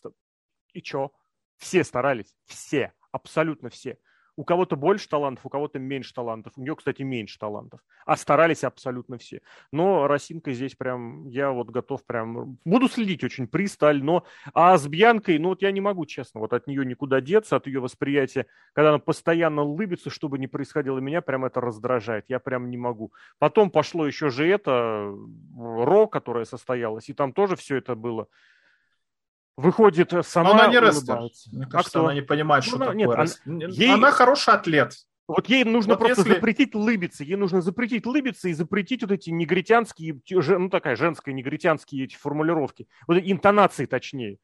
И чё? Все старались, все, абсолютно все. У кого-то больше талантов, у кого-то меньше талантов. У нее, кстати, меньше талантов. А старались абсолютно все. Но Росинка здесь прям, я вот готов прям... Буду следить очень пристально. А с Бьянкой, ну вот я не могу, честно, вот от нее никуда деться, от ее восприятия. Когда она постоянно улыбится, что бы ни происходило, меня прям это раздражает. Я прям не могу. Потом пошло еще же это, Ро, которое состоялось, и там тоже все это было выходит сама Но она не рестлер. Мне а кажется, а она не понимает, ну, что она, такое нет, она, ей... она хороший атлет. Вот ей нужно вот просто если... запретить лыбиться, ей нужно запретить лыбиться и запретить вот эти негритянские, ну такая женская негритянские эти формулировки, вот интонации точнее.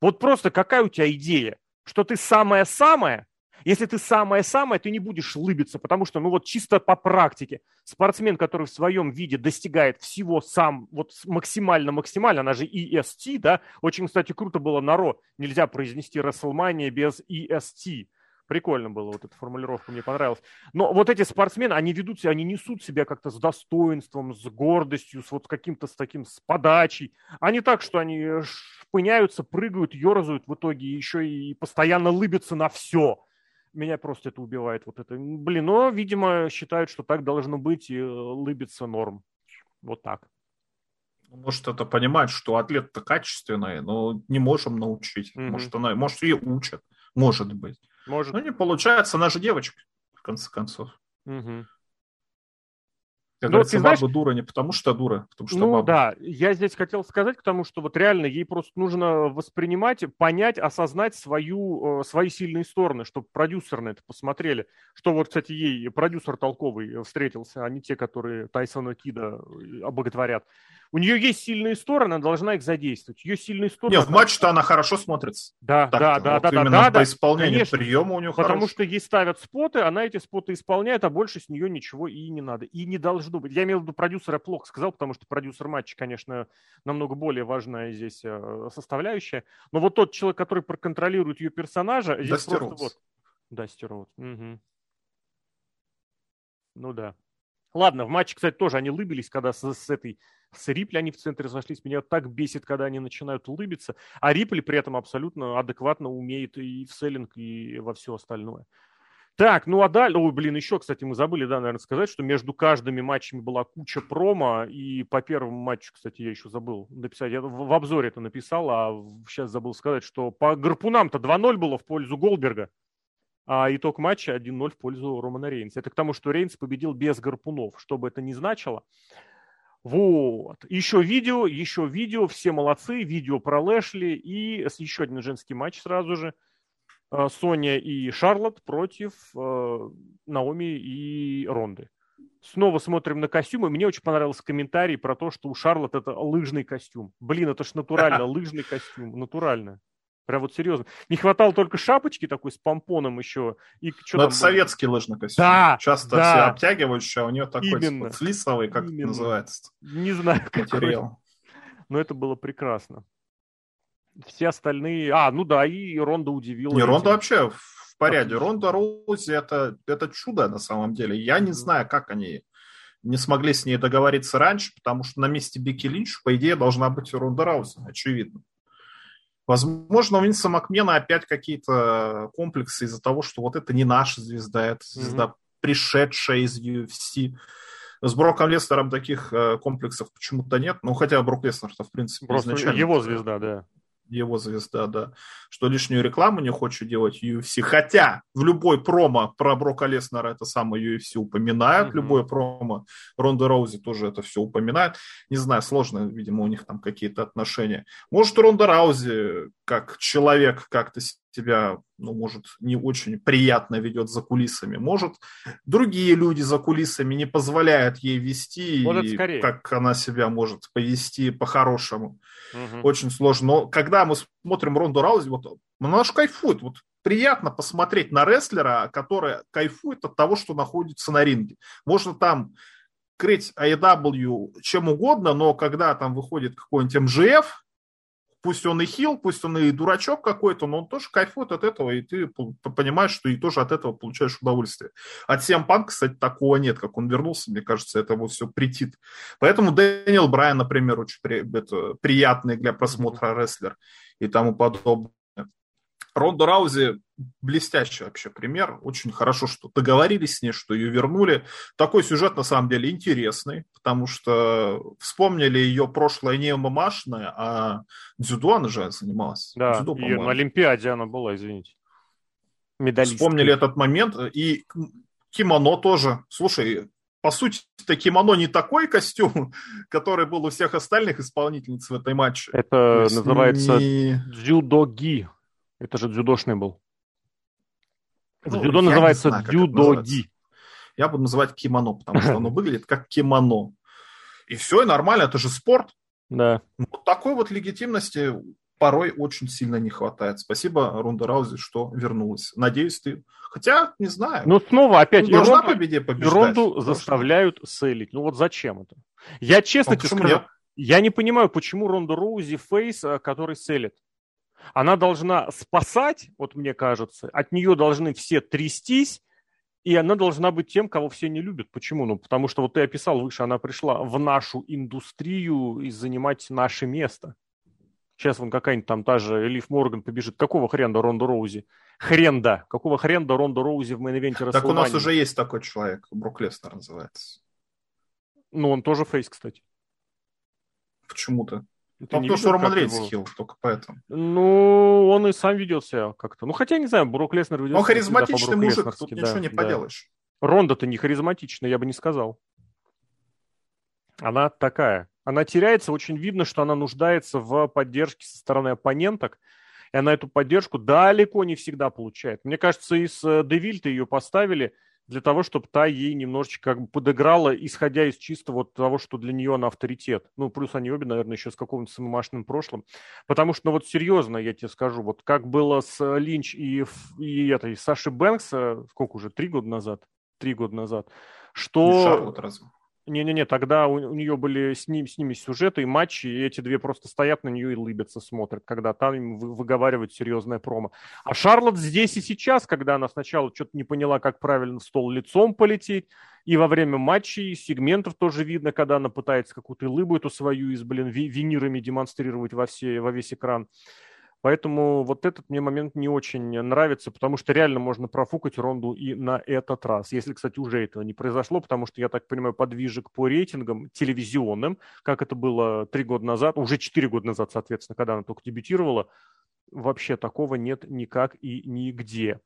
Вот просто какая у тебя идея, что ты самая-самая, если ты самое-самое, ты не будешь лыбиться, потому что, ну вот чисто по практике, спортсмен, который в своем виде достигает всего сам, вот максимально-максимально, она же EST, да, очень, кстати, круто было на Ро, нельзя произнести WrestleMania без EST, Прикольно было, вот эта формулировка мне понравилась. Но вот эти спортсмены, они ведут себя, они несут себя как-то с достоинством, с гордостью, с вот каким-то с таким, с подачей. А так, что они шпыняются, прыгают, ерзают в итоге еще и постоянно лыбятся на все меня просто это убивает. Вот это. Блин, но, видимо, считают, что так должно быть, и э, лыбится норм. Вот так. Ну, может, это понимать, что атлет-то качественный, но не можем научить. Mm-hmm. Может, она, может, ее учат. Может быть. Может. Ну, не получается, она же девочка, в конце концов. Угу. Как ну, говорится, ты знаешь, баба дура не потому что дура, потому что Ну баба. да, я здесь хотел сказать к тому, что вот реально ей просто нужно воспринимать, понять, осознать свою, э, свои сильные стороны, чтобы продюсеры на это посмотрели. Что вот, кстати, ей продюсер толковый встретился, а не те, которые Тайсона Кида э, обоготворят. У нее есть сильные стороны, она должна их задействовать. Ее сильные стороны... Нет, в матче-то она хорошо смотрится. Да, да, да, вот да, именно да, по да, исполнению конечно, приема у нее Потому хороший. что ей ставят споты, она эти споты исполняет, а больше с нее ничего и не надо. И не должно быть. Я имею в виду продюсера плохо сказал, потому что продюсер матча, конечно, намного более важная здесь э, составляющая. Но вот тот человек, который проконтролирует ее персонажа... Здесь Дастер просто вот... Дастер угу. Ну да. Ладно, в матче, кстати, тоже они лыбились, когда с, с этой с Рипли они в центре разошлись. Меня так бесит, когда они начинают улыбиться. А Рипли при этом абсолютно адекватно умеет и в селлинг, и во все остальное. Так, ну а далее, ой, блин, еще, кстати, мы забыли, да, наверное, сказать, что между каждыми матчами была куча промо, и по первому матчу, кстати, я еще забыл написать, я в обзоре это написал, а сейчас забыл сказать, что по гарпунам-то 2-0 было в пользу Голберга, а итог матча 1-0 в пользу Романа Рейнса. Это к тому, что Рейнс победил без гарпунов, что бы это ни значило. Вот. Еще видео, еще видео, все молодцы, видео про Лэшли и еще один женский матч сразу же. Э, Соня и Шарлот против э, Наоми и Ронды. Снова смотрим на костюмы. Мне очень понравился комментарий про то, что у Шарлот это лыжный костюм. Блин, это ж натурально, лыжный костюм, натурально. Прям вот серьезно. Не хватало только шапочки такой с помпоном еще. И что Но это было? советский лыжный костюм. Да, Часто да. все обтягивающие, а у нее такой Именно. Типа, флисовый, как Именно. это называется. Не знаю, как материал. Но это было прекрасно. Все остальные... А, ну да, и Ронда удивила. Не, Ронда вообще в порядке. Ронда Роузи это, это чудо на самом деле. Я не знаю, как они не смогли с ней договориться раньше, потому что на месте Бики Линч, по идее, должна быть Ронда Раузи, очевидно. Возможно, у Винса Макмена опять какие-то комплексы из-за того, что вот это не наша звезда, это звезда, mm-hmm. пришедшая из UFC. С Броком Лестером таких э, комплексов почему-то нет. Ну, хотя Брок Леснер-то, в принципе, Просто изначально... его звезда, да. Его звезда, да, что лишнюю рекламу не хочет делать UFC. Хотя в любой промо про Брока Леснера это самое UFC упоминают, mm-hmm. любое промо Ронда Роузи тоже это все упоминает. Не знаю, сложно, видимо, у них там какие-то отношения. Может, Ронда Раузи как человек как-то себя, ну, может, не очень приятно ведет за кулисами. Может, другие люди за кулисами не позволяют ей вести, вот и как она себя может повести по-хорошему. Угу. Очень сложно. Но когда мы смотрим Ронду Раузи, вот она аж кайфует. Вот приятно посмотреть на рестлера, который кайфует от того, что находится на ринге. Можно там крыть AEW чем угодно, но когда там выходит какой-нибудь МЖФ, пусть он и хил, пусть он и дурачок какой-то, но он тоже кайфует от этого, и ты понимаешь, что и тоже от этого получаешь удовольствие. От CM Punk, кстати, такого нет, как он вернулся, мне кажется, это вот все притит. Поэтому Дэниел Брайан, например, очень при, это, приятный для просмотра рестлер и тому подобное. Ронда Раузи блестящий вообще пример. Очень хорошо, что договорились с ней, что ее вернули. Такой сюжет на самом деле интересный, потому что вспомнили ее прошлое не ММАшное, а дзюдо она же занималась. Да, дзюдо, и на Олимпиаде она была, извините. Медалистка. Вспомнили этот момент. И кимоно тоже. Слушай, по сути, кимоно не такой костюм, который был у всех остальных исполнительниц в этой матче. Это называется не... дзюдоги. Это же дзюдошный был. Ну, Дзюдо называется знаю, дзюдоги. Я буду называть кимоно, потому что оно выглядит как кимоно. И все, и нормально, это же спорт. Да. Вот такой вот легитимности порой очень сильно не хватает. Спасибо Рунда Раузи, что вернулась. Надеюсь, ты... Хотя, не знаю. Ну, снова опять... Ну, должна Ронду, победе побеждать. Ронду заставляют селить. Ну, вот зачем это? Я честно а тебе скажу, нет? я не понимаю, почему Ронда Раузи face, э, который селит. Она должна спасать, вот мне кажется, от нее должны все трястись, и она должна быть тем, кого все не любят. Почему? Ну, потому что вот ты описал выше, она пришла в нашу индустрию и занимать наше место. Сейчас вон какая-нибудь там та же Лив Морган побежит. Какого хрена Ронда Раузи? Хренда. Какого хрена Ронда Раузи в main event'е Так у нас уже есть такой человек. Брук Леснер называется. Ну, он тоже фейс, кстати. Почему-то. Ты ну, потому что Роман Рейнс его... хил, только поэтому. Ну, он и сам ведет себя как-то. Ну, хотя, не знаю, Брок Леснер ведет Он харизматичный мужик, тут да, ничего не да. поделаешь. Ронда-то не харизматичная, я бы не сказал. Она такая. Она теряется, очень видно, что она нуждается в поддержке со стороны оппоненток, и она эту поддержку далеко не всегда получает. Мне кажется, из э, Девильта ее поставили – для того, чтобы та ей немножечко как бы подыграла, исходя из чисто вот того, что для нее она авторитет. Ну, плюс они обе, наверное, еще с каким-то самомашным прошлым. Потому что, ну вот серьезно, я тебе скажу, вот как было с э, Линч и, и этой Саши Бэнкс, сколько уже, три года назад? Три года назад. Что... Шарлот разве? Не-не-не, тогда у, у нее были с, ним, с ними сюжеты и матчи, и эти две просто стоят на нее и лыбятся, смотрят, когда там им вы, выговаривают серьезное промо. А Шарлот здесь и сейчас, когда она сначала что-то не поняла, как правильно в стол лицом полететь, и во время матчей сегментов тоже видно, когда она пытается какую-то лыбу эту свою из, блин, винирами демонстрировать во, все, во весь экран. Поэтому вот этот мне момент не очень нравится, потому что реально можно профукать Ронду и на этот раз. Если, кстати, уже этого не произошло, потому что, я так понимаю, подвижек по рейтингам телевизионным, как это было три года назад, уже четыре года назад, соответственно, когда она только дебютировала, вообще такого нет никак и нигде.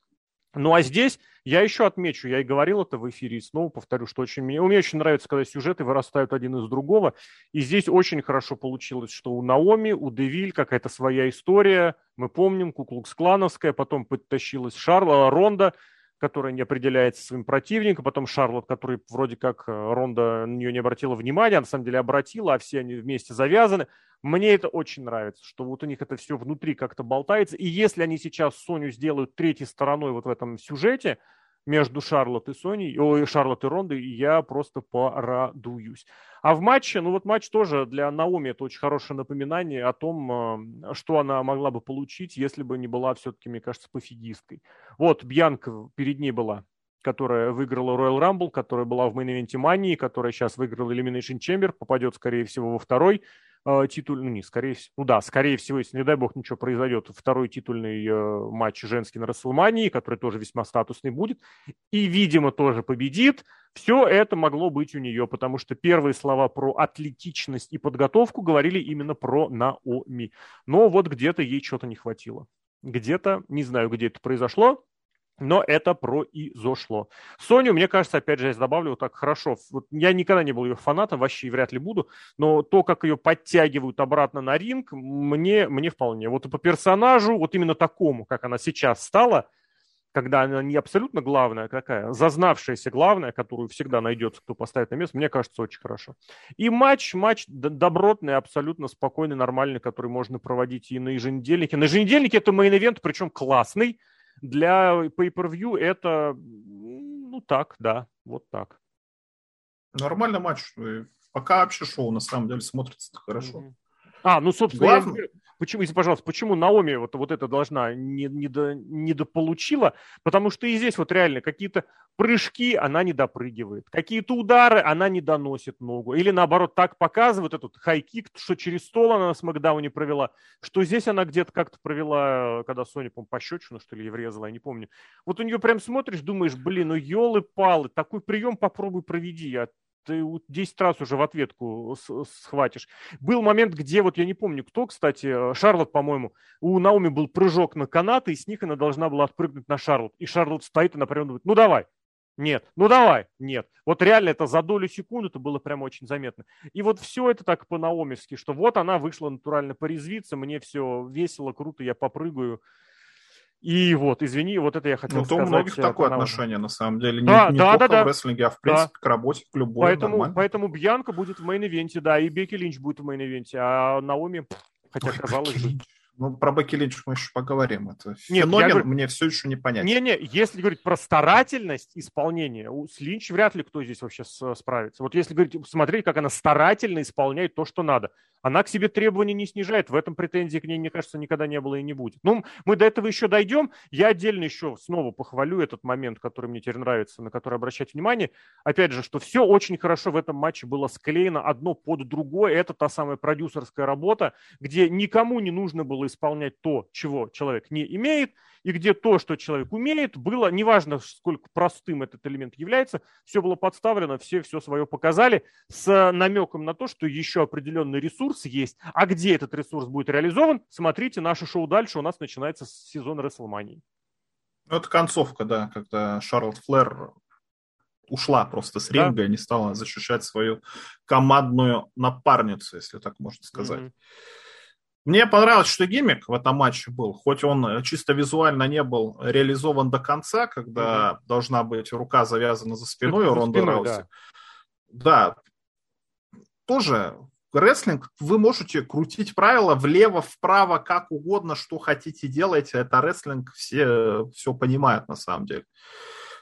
Ну а здесь я еще отмечу, я и говорил это в эфире, и снова повторю, что очень мне, мне очень нравится, когда сюжеты вырастают один из другого. И здесь очень хорошо получилось, что у Наоми, у Девиль какая-то своя история. Мы помним, Куклукс-клановская, потом подтащилась Шарла, Ронда, которая не определяется своим противником, потом Шарлот, который вроде как э, Ронда на нее не обратила внимания, а на самом деле обратила, а все они вместе завязаны. Мне это очень нравится, что вот у них это все внутри как-то болтается. И если они сейчас Соню сделают третьей стороной вот в этом сюжете, между Шарлотт и Соней, ой, Шарлотт и Рондой, я просто порадуюсь. А в матче, ну вот матч тоже для Наоми это очень хорошее напоминание о том, э, что она могла бы получить, если бы не была все-таки, мне кажется, пофигисткой. Вот Бьянка перед ней была, которая выиграла Royal Rumble, которая была в main event'е Мании, которая сейчас выиграла Elimination Chamber, попадет, скорее всего, во второй э, титульный, ну, не, скорее всего, ну да, скорее всего, если, не дай бог, ничего произойдет, второй титульный э, матч женский на Расселмании, который тоже весьма статусный будет, и, видимо, тоже победит. Все это могло быть у нее, потому что первые слова про атлетичность и подготовку говорили именно про Наоми. Но вот где-то ей что-то не хватило. Где-то, не знаю, где это произошло, но это про и зошло. Соню, мне кажется, опять же, я добавлю вот так хорошо. Вот я никогда не был ее фанатом, вообще вряд ли буду, но то, как ее подтягивают обратно на ринг, мне, мне вполне. Вот и по персонажу, вот именно такому, как она сейчас стала, когда она не абсолютно главная какая, зазнавшаяся главная, которую всегда найдется, кто поставит на место, мне кажется, очень хорошо. И матч, матч добротный, абсолютно спокойный, нормальный, который можно проводить и на еженедельнике. На еженедельнике это main event, причем классный, для pay-per-view это, ну так, да, вот так. Нормальный матч. Пока вообще шоу на самом деле смотрится хорошо. А, ну, собственно, Главное... я, Почему, если, пожалуйста, почему Наоми вот, вот это должна не, не, до, не дополучила? Потому что и здесь вот реально какие-то прыжки она не допрыгивает, какие-то удары она не доносит ногу. Или наоборот так показывает этот хайкик, что через стол она на смакдауне провела, что здесь она где-то как-то провела, когда Соня, по пощечину, что ли, ей врезала, я не помню. Вот у нее прям смотришь, думаешь, блин, ну елы-палы, такой прием попробуй проведи. Я ты 10 раз уже в ответку схватишь. Был момент, где, вот я не помню кто, кстати, э, Шарлот, по-моему, у Науми был прыжок на канаты, и с них она должна была отпрыгнуть на Шарлот. И Шарлот стоит и например думает, ну давай, нет, ну давай, нет. Вот реально это за долю секунды это было прямо очень заметно. И вот все это так по-наомевски, что вот она вышла натурально порезвиться, мне все весело, круто, я попрыгаю. И вот, извини, вот это я хотел ну, сказать. Ну, у многих такое отношение, на самом деле. Да, не, да, не да, да. в рестлинге, а в принципе да. к работе, к любой. Поэтому, поэтому Бьянка будет в main event'е, да, и Бекки Линч будет в мейн-ивенте, а Наоми, хотя Ой, казалось бы... Ну, про Бекки Линч мы еще поговорим. Это Нет, феномен говорю, мне все еще не понятен. Не-не, если говорить про старательность исполнения, с Линч вряд ли кто здесь вообще справится. Вот если говорить, смотреть, как она старательно исполняет то, что надо. Она к себе требования не снижает. В этом претензий к ней, мне кажется, никогда не было и не будет. Ну, мы до этого еще дойдем. Я отдельно еще снова похвалю этот момент, который мне теперь нравится, на который обращать внимание. Опять же, что все очень хорошо в этом матче было склеено одно под другое. Это та самая продюсерская работа, где никому не нужно было исполнять то, чего человек не имеет, и где то, что человек умеет, было, неважно, сколько простым этот элемент является, все было подставлено, все все свое показали с намеком на то, что еще определенный ресурс есть. А где этот ресурс будет реализован, смотрите наше шоу дальше, у нас начинается сезон Рестлмании. Ну, это концовка, да, когда Шарлот Флэр ушла просто с ринга да. и не стала защищать свою командную напарницу, если так можно сказать. Mm-hmm. Мне понравилось, что гиммик в этом матче был, хоть он чисто визуально не был реализован до конца, когда mm должна быть рука завязана за спиной у Ронда Рауси. Да. да, тоже рестлинг, вы можете крутить правила влево, вправо, как угодно, что хотите делать. Это рестлинг, все все понимают на самом деле.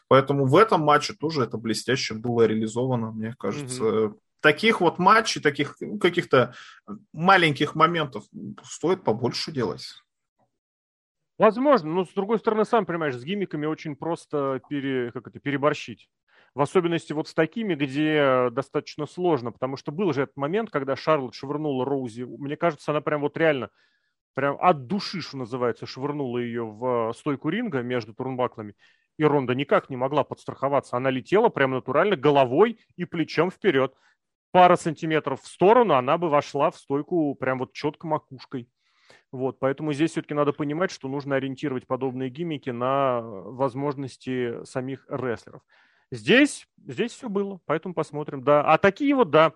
Поэтому в этом матче тоже это блестяще было реализовано, мне кажется. Mm-hmm таких вот матчей, таких ну, каких-то маленьких моментов стоит побольше делать. Возможно, но с другой стороны, сам понимаешь, с гимиками очень просто пере, как это, переборщить. В особенности вот с такими, где достаточно сложно, потому что был же этот момент, когда Шарлот швырнула Роузи. Мне кажется, она прям вот реально прям от души, что называется, швырнула ее в стойку ринга между турнбаклами. И Ронда никак не могла подстраховаться. Она летела прям натурально головой и плечом вперед пара сантиметров в сторону, она бы вошла в стойку прям вот четко макушкой. Вот, поэтому здесь все-таки надо понимать, что нужно ориентировать подобные гиммики на возможности самих рестлеров. Здесь, здесь все было, поэтому посмотрим, да. А такие вот, да,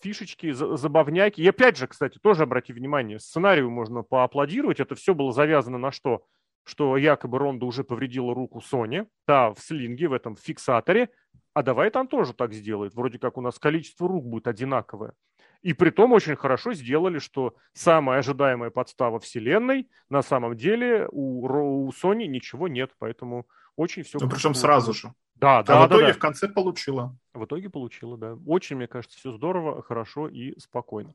фишечки, забавняки. И опять же, кстати, тоже обрати внимание, сценарию можно поаплодировать. Это все было завязано на что? Что якобы Ронда уже повредила руку Сони, та в слинге, в этом фиксаторе, а давай там тоже так сделает. Вроде как у нас количество рук будет одинаковое. И при том очень хорошо сделали, что самая ожидаемая подстава вселенной на самом деле у, у Sony ничего нет, поэтому очень все... Ну, причем сразу же. Да, а да, в итоге да, в конце получила. В итоге получила, да. Очень, мне кажется, все здорово, хорошо и спокойно.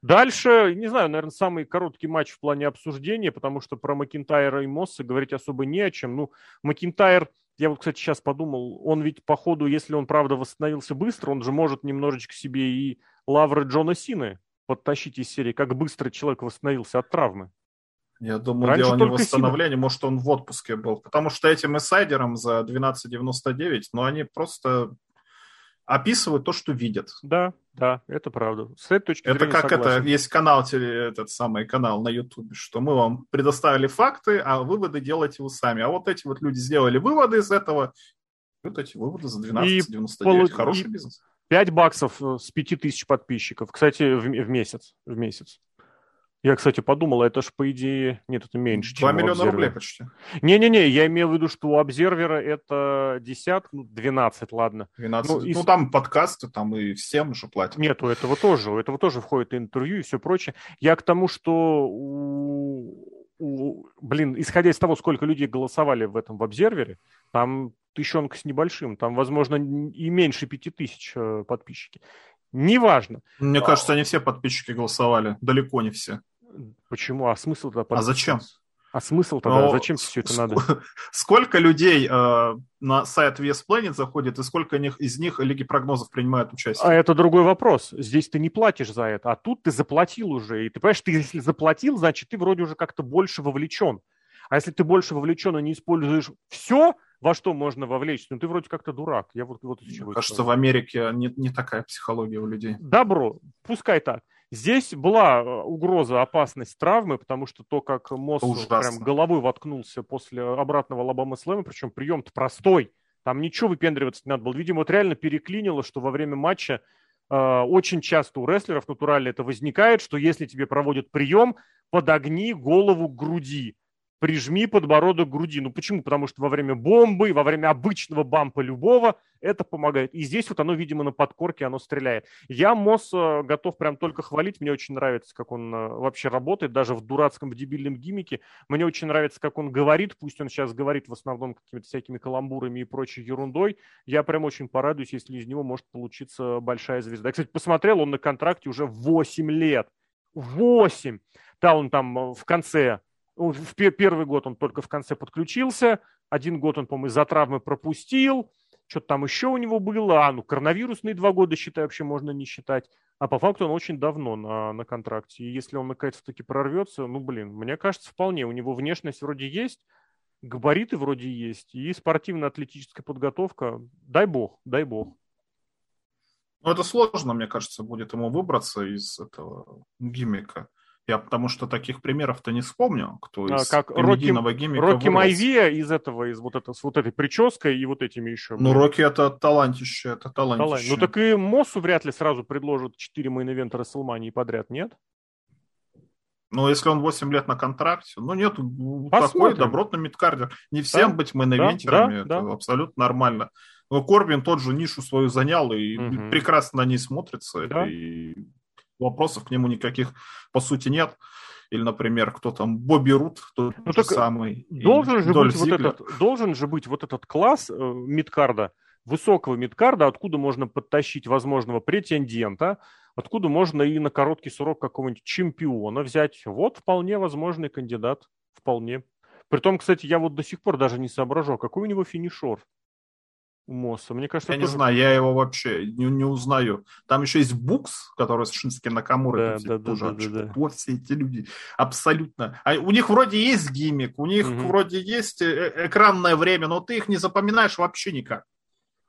Дальше, не знаю, наверное, самый короткий матч в плане обсуждения, потому что про Макинтайра и Мосса говорить особо не о чем. Ну, Макинтайр я вот, кстати, сейчас подумал, он ведь, по ходу, если он, правда, восстановился быстро, он же может немножечко себе и лавры Джона Сины подтащить из серии, как быстро человек восстановился от травмы. Я думаю, Раньше дело не восстановление, может, он в отпуске был. Потому что этим инсайдерам за 12.99, ну, они просто описывают то, что видят. Да, да, это правда. С этой точки это как согласен. это, есть канал, этот самый канал на Ютубе, что мы вам предоставили факты, а выводы делайте вы сами. А вот эти вот люди сделали выводы из этого, вот эти выводы за 12.99. Полу... Хороший и бизнес. 5 баксов э, с 5 тысяч подписчиков. Кстати, в, в месяц. В месяц. Я, кстати, подумал, это ж по идее... Нет, это меньше, 2 чем миллиона рублей почти. Не-не-не, я имею в виду, что у обзервера это десяток, ну, 12, ладно. 12. Ну, ну там подкасты, там и всем же платят. Нет, у этого тоже, у этого тоже входит интервью и все прочее. Я к тому, что у, у, блин, исходя из того, сколько людей голосовали в этом в обзервере, там тысячонка с небольшим, там, возможно, и меньше пяти тысяч э, подписчики. Неважно. Мне кажется, они все подписчики голосовали, далеко не все. Почему? А смысл тогда? А зачем? А смысл тогда? Но зачем все это надо? Сколько людей э, на сайт VS Planet заходит, и сколько них, из них Лиги прогнозов принимают участие? А это другой вопрос. Здесь ты не платишь за это, а тут ты заплатил уже. И ты понимаешь, ты если заплатил, значит, ты вроде уже как-то больше вовлечен. А если ты больше вовлечен и не используешь все, во что можно вовлечься, ну ты вроде как-то дурак. Я вот, вот Мне кажется, в Америке не, не такая психология у людей. Добро, пускай так. Здесь была э, угроза, опасность травмы, потому что то, как Мосс прям головой воткнулся после обратного лобома слэма, причем прием-то простой, там ничего выпендриваться не надо было. Видимо, вот реально переклинило, что во время матча э, очень часто у рестлеров натурально это возникает, что если тебе проводят прием, подогни голову к груди прижми подбородок к груди. Ну почему? Потому что во время бомбы, во время обычного бампа любого это помогает. И здесь вот оно, видимо, на подкорке оно стреляет. Я Мосс э, готов прям только хвалить. Мне очень нравится, как он э, вообще работает, даже в дурацком, в дебильном гиммике. Мне очень нравится, как он говорит. Пусть он сейчас говорит в основном какими-то всякими каламбурами и прочей ерундой. Я прям очень порадуюсь, если из него может получиться большая звезда. Я, кстати, посмотрел, он на контракте уже 8 лет. 8! Да, он там э, в конце в первый год он только в конце подключился, один год он, по-моему, из-за травмы пропустил, что-то там еще у него было, а, ну, коронавирусные два года, считай, вообще можно не считать. А по факту он очень давно на, на контракте. И если он наконец-таки прорвется, ну, блин, мне кажется, вполне. У него внешность вроде есть, габариты вроде есть, и спортивно-атлетическая подготовка. Дай бог, дай бог. Ну, это сложно, мне кажется, будет ему выбраться из этого гиммика. Я потому что таких примеров-то не вспомню, кто из а, как комедийного Рокки, гиммика Рокки Майвиа из этого, из вот, это, с вот этой прической и вот этими еще. Ну, Рокки это талантище, это талантище. Талант. Ну, так и Моссу вряд ли сразу предложат 4 main event'а Рестлмании подряд, нет? Ну, если он 8 лет на контракте, ну, нет, Посмотрим. такой добротный midcarder. Не всем да? быть main eventer'ами, да, это да. абсолютно нормально. Но Корбин тот же нишу свою занял и угу. прекрасно на ней смотрится. Да? И вопросов к нему никаких, по сути, нет. Или, например, кто там, Бобби Рут, тот ну, же самый. Должен же, быть вот этот, должен же быть вот этот класс э, мидкарда, высокого мидкарда, откуда можно подтащить возможного претендента, откуда можно и на короткий срок какого-нибудь чемпиона взять. Вот вполне возможный кандидат, вполне. Притом, кстати, я вот до сих пор даже не соображу, какой у него финишор у Мосса. Мне кажется, я тоже... не знаю, я его вообще не, не узнаю. Там еще есть Букс, который с Шински Накамура. Да, да, тоже. Да, да, да. Вот все эти люди. Абсолютно. А у них вроде есть гиммик, у них угу. вроде есть э, э, экранное время, но ты их не запоминаешь вообще никак.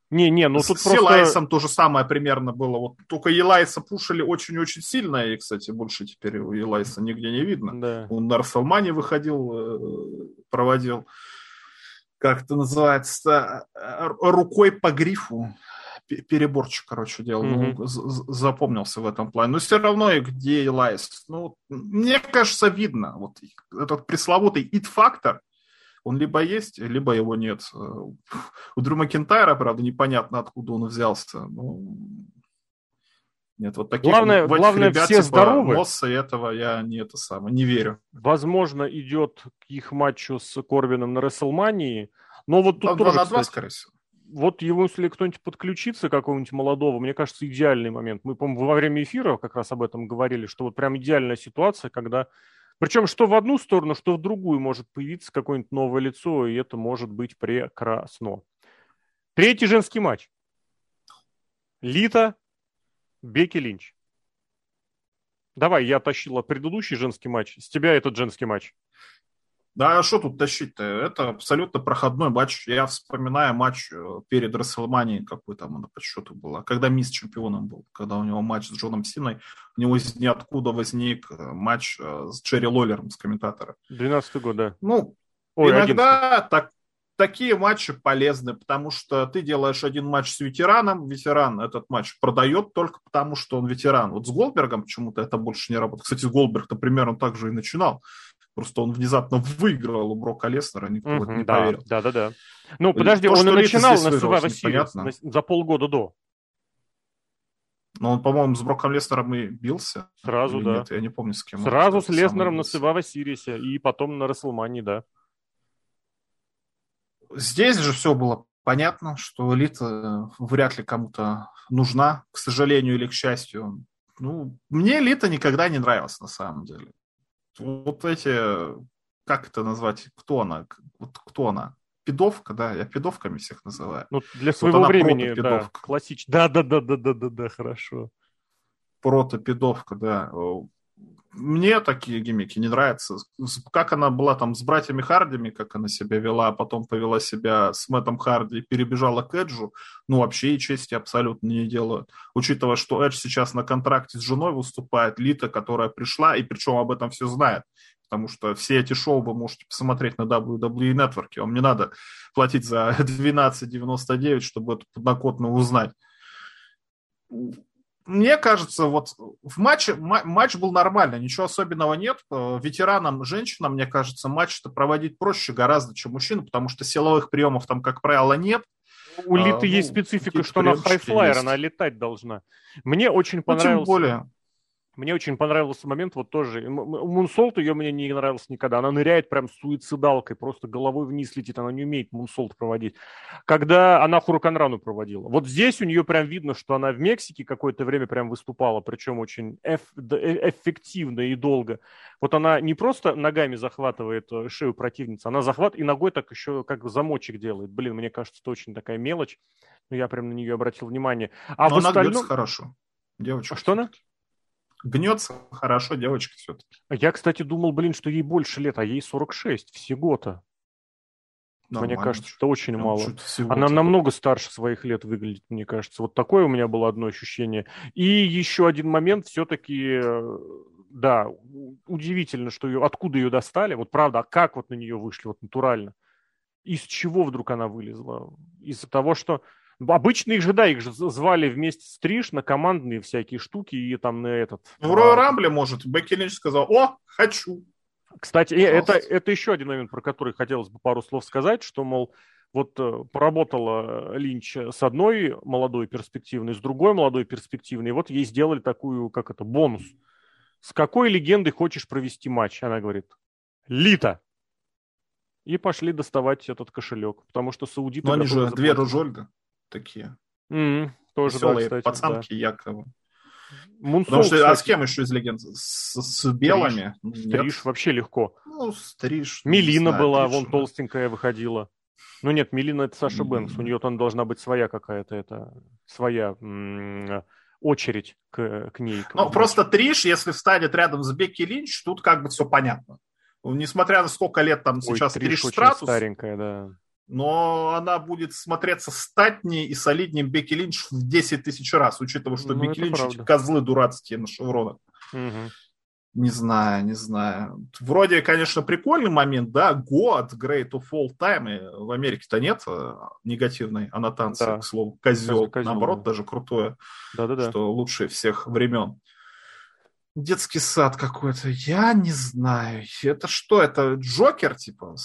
Не, не, ну тут с просто... Елайсом то же самое примерно было. Вот только Елайса пушили очень-очень сильно, и, кстати, больше теперь у Елайса нигде не видно. Да. Он на Расселмане выходил, э, проводил как это называется, э, рукой по грифу переборчик, короче, делал. Mm-hmm. Запомнился в этом плане. Но все равно и где Элайс. Ну, мне кажется, видно. Вот этот пресловутый ит-фактор, он либо есть, либо его нет. Э, у Дрю Макентайра, правда, непонятно, откуда он взялся. Ну, нет, вот таких главное, вот главное ребят, все типа здоровы. Мосса этого я не это самое, не верю. Возможно, идет к их матчу с Корбином на Рестлмании, но вот тут Там тоже, 2 на 2, кстати, скорее всего. Вот его, если кто-нибудь подключится, какого-нибудь молодого, мне кажется, идеальный момент. Мы, по-моему, во время эфира как раз об этом говорили, что вот прям идеальная ситуация, когда... Причем что в одну сторону, что в другую может появиться какое-нибудь новое лицо, и это может быть прекрасно. Третий женский матч. Лита Бекки Линч. Давай, я тащила предыдущий женский матч, с тебя этот женский матч. Да, а что тут тащить-то? Это абсолютно проходной матч. Я вспоминаю матч э, перед Рестлманией, какой там она по счету была, когда Миз чемпионом был, когда у него матч с Джоном Синой, у него из ниоткуда возник э, матч э, с Джерри Лоллером, с комментатора. 12 год, да. Ну, Ой, иногда так, такие матчи полезны, потому что ты делаешь один матч с ветераном, ветеран этот матч продает только потому, что он ветеран. Вот с Голдбергом почему-то это больше не работает. Кстати, Голдберг-то примерно так же и начинал. Просто он внезапно выиграл у Брока Леснера, никто uh-huh, не да, поверил. Да, да, да. Ну, подожди, То, он и начинал на Survivor Series за полгода до. Но он, по-моему, с Броком Леснером и бился. Сразу, да. Нет, я не помню, с кем. Сразу с Леснером на Survivor Series и потом на Расселмании, да. Здесь же все было понятно, что элита вряд ли кому-то нужна, к сожалению или к счастью. Ну, мне элита никогда не нравилась на самом деле вот эти, как это назвать, кто она, вот кто она? Пидовка, да, я пидовками всех называю. Ну, для своего вот времени, да, классично. Да, да, да, да, да, да, да, хорошо. Протопидовка, да. Мне такие гиммики не нравятся. Как она была там с братьями Хардами, как она себя вела, а потом повела себя с Мэттом Харди и перебежала к Эджу, ну, вообще и чести абсолютно не делают. Учитывая, что Эдж сейчас на контракте с женой выступает, Лита, которая пришла, и причем об этом все знает. Потому что все эти шоу вы можете посмотреть на WWE Network. Вам не надо платить за 12.99, чтобы эту подноготную узнать мне кажется, вот в матче матч был нормальный, ничего особенного нет. Э, ветеранам, женщинам, мне кажется, матч-то проводить проще гораздо, чем мужчинам, потому что силовых приемов там, как правило, нет. У Литы а, есть ну, специфика, что она high flyer, она летать должна. Мне очень понравилось. Ну, тем более. Мне очень понравился момент, вот тоже, moonsault ее мне не нравился никогда, она ныряет прям суицидалкой, просто головой вниз летит, она не умеет moonsault проводить. Когда она Хураканрану проводила, вот здесь у нее прям видно, что она в Мексике какое-то время прям выступала, причем очень эф, э, эффективно и долго. Вот она не просто ногами захватывает э, шею противницы, она захватывает и ногой так еще как замочек делает. Блин, мне кажется, это очень такая мелочь, но я прям на нее обратил внимание. А но в она остальном... хорошо. Девочка. А что она? Гнется хорошо девочка все-таки. Я, кстати, думал, блин, что ей больше лет, а ей 46 всего-то. Мне кажется, это очень Прям мало. Она намного старше своих лет выглядит, мне кажется. Вот такое у меня было одно ощущение. И еще один момент, все-таки, э, да, удивительно, что ее, откуда ее достали. Вот правда, а как вот на нее вышли, вот натурально? Из чего вдруг она вылезла? Из-за того, что Обычно их же, да, их же звали вместе с Триш на командные всякие штуки и там на этот... Ну, в Роя Рамбле, может, Бекки Линч сказал, о, хочу. Кстати, это, это еще один момент, про который хотелось бы пару слов сказать, что, мол, вот э, поработала Линч с одной молодой перспективной, с другой молодой перспективной, и вот ей сделали такую, как это, бонус. С какой легендой хочешь провести матч? Она говорит, Лита. И пошли доставать этот кошелек, потому что саудиты... Но они же две Ружольда такие. Mm, тоже, Веселые да, кстати, пацанки да. якобы. Мунсол, Потому что, кстати, а с кем еще из легенд? С, с белыми? Стриж, Стриж вообще легко. Ну, Стриж. Мелина знаю, была, Триш, вон толстенькая выходила. Ну нет, Мелина это Саша mm-hmm. Бэнкс, у нее там должна быть своя какая-то, это своя м- очередь к, к ней. К ну, просто Триш, если встанет рядом с Бекки Линч, тут как бы все понятно. Несмотря на сколько лет там Ой, сейчас Триш, Триш Стратус. старенькая, да но она будет смотреться статнее и солиднее Бекки Линч в 10 тысяч раз, учитывая, что ну, Бекки Линч эти козлы дурацкие на шевронах. Угу. Не знаю, не знаю. Вроде, конечно, прикольный момент, да, год Great of All Time, и в Америке-то нет э, негативной аннотации, да. к слову, козел, козел наоборот, да. даже крутое, Да-да-да. что лучшее всех времен детский сад какой-то. Я не знаю. Это что? Это Джокер, типа,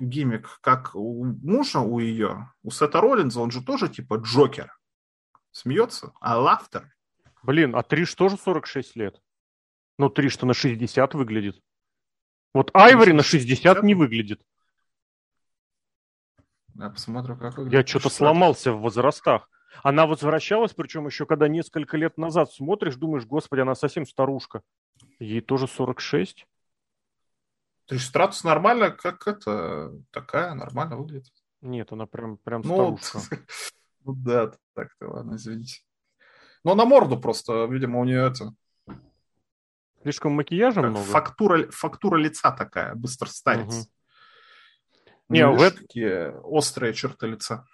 гиммик, как у мужа у ее. У Сета Роллинза он же тоже, типа, Джокер. Смеется? А Лафтер? Блин, а Триш тоже 46 лет. Ну, Триш-то на 60 выглядит. Вот Айвори на 60, 60 не выглядит. Я посмотрю, как выглядит. Я что-то сломался в возрастах. Она возвращалась, причем еще когда несколько лет назад смотришь, думаешь, господи, она совсем старушка. Ей тоже 46. То есть стратус нормально, как это, такая, нормально выглядит. Нет, она прям, прям ну, старушка. Ну да, так-то, ладно, извините. Но на морду просто, видимо, у нее это... Слишком макияжа много? Фактура, фактура лица такая, быстро старится. Угу. Не, в такие острые черты лица.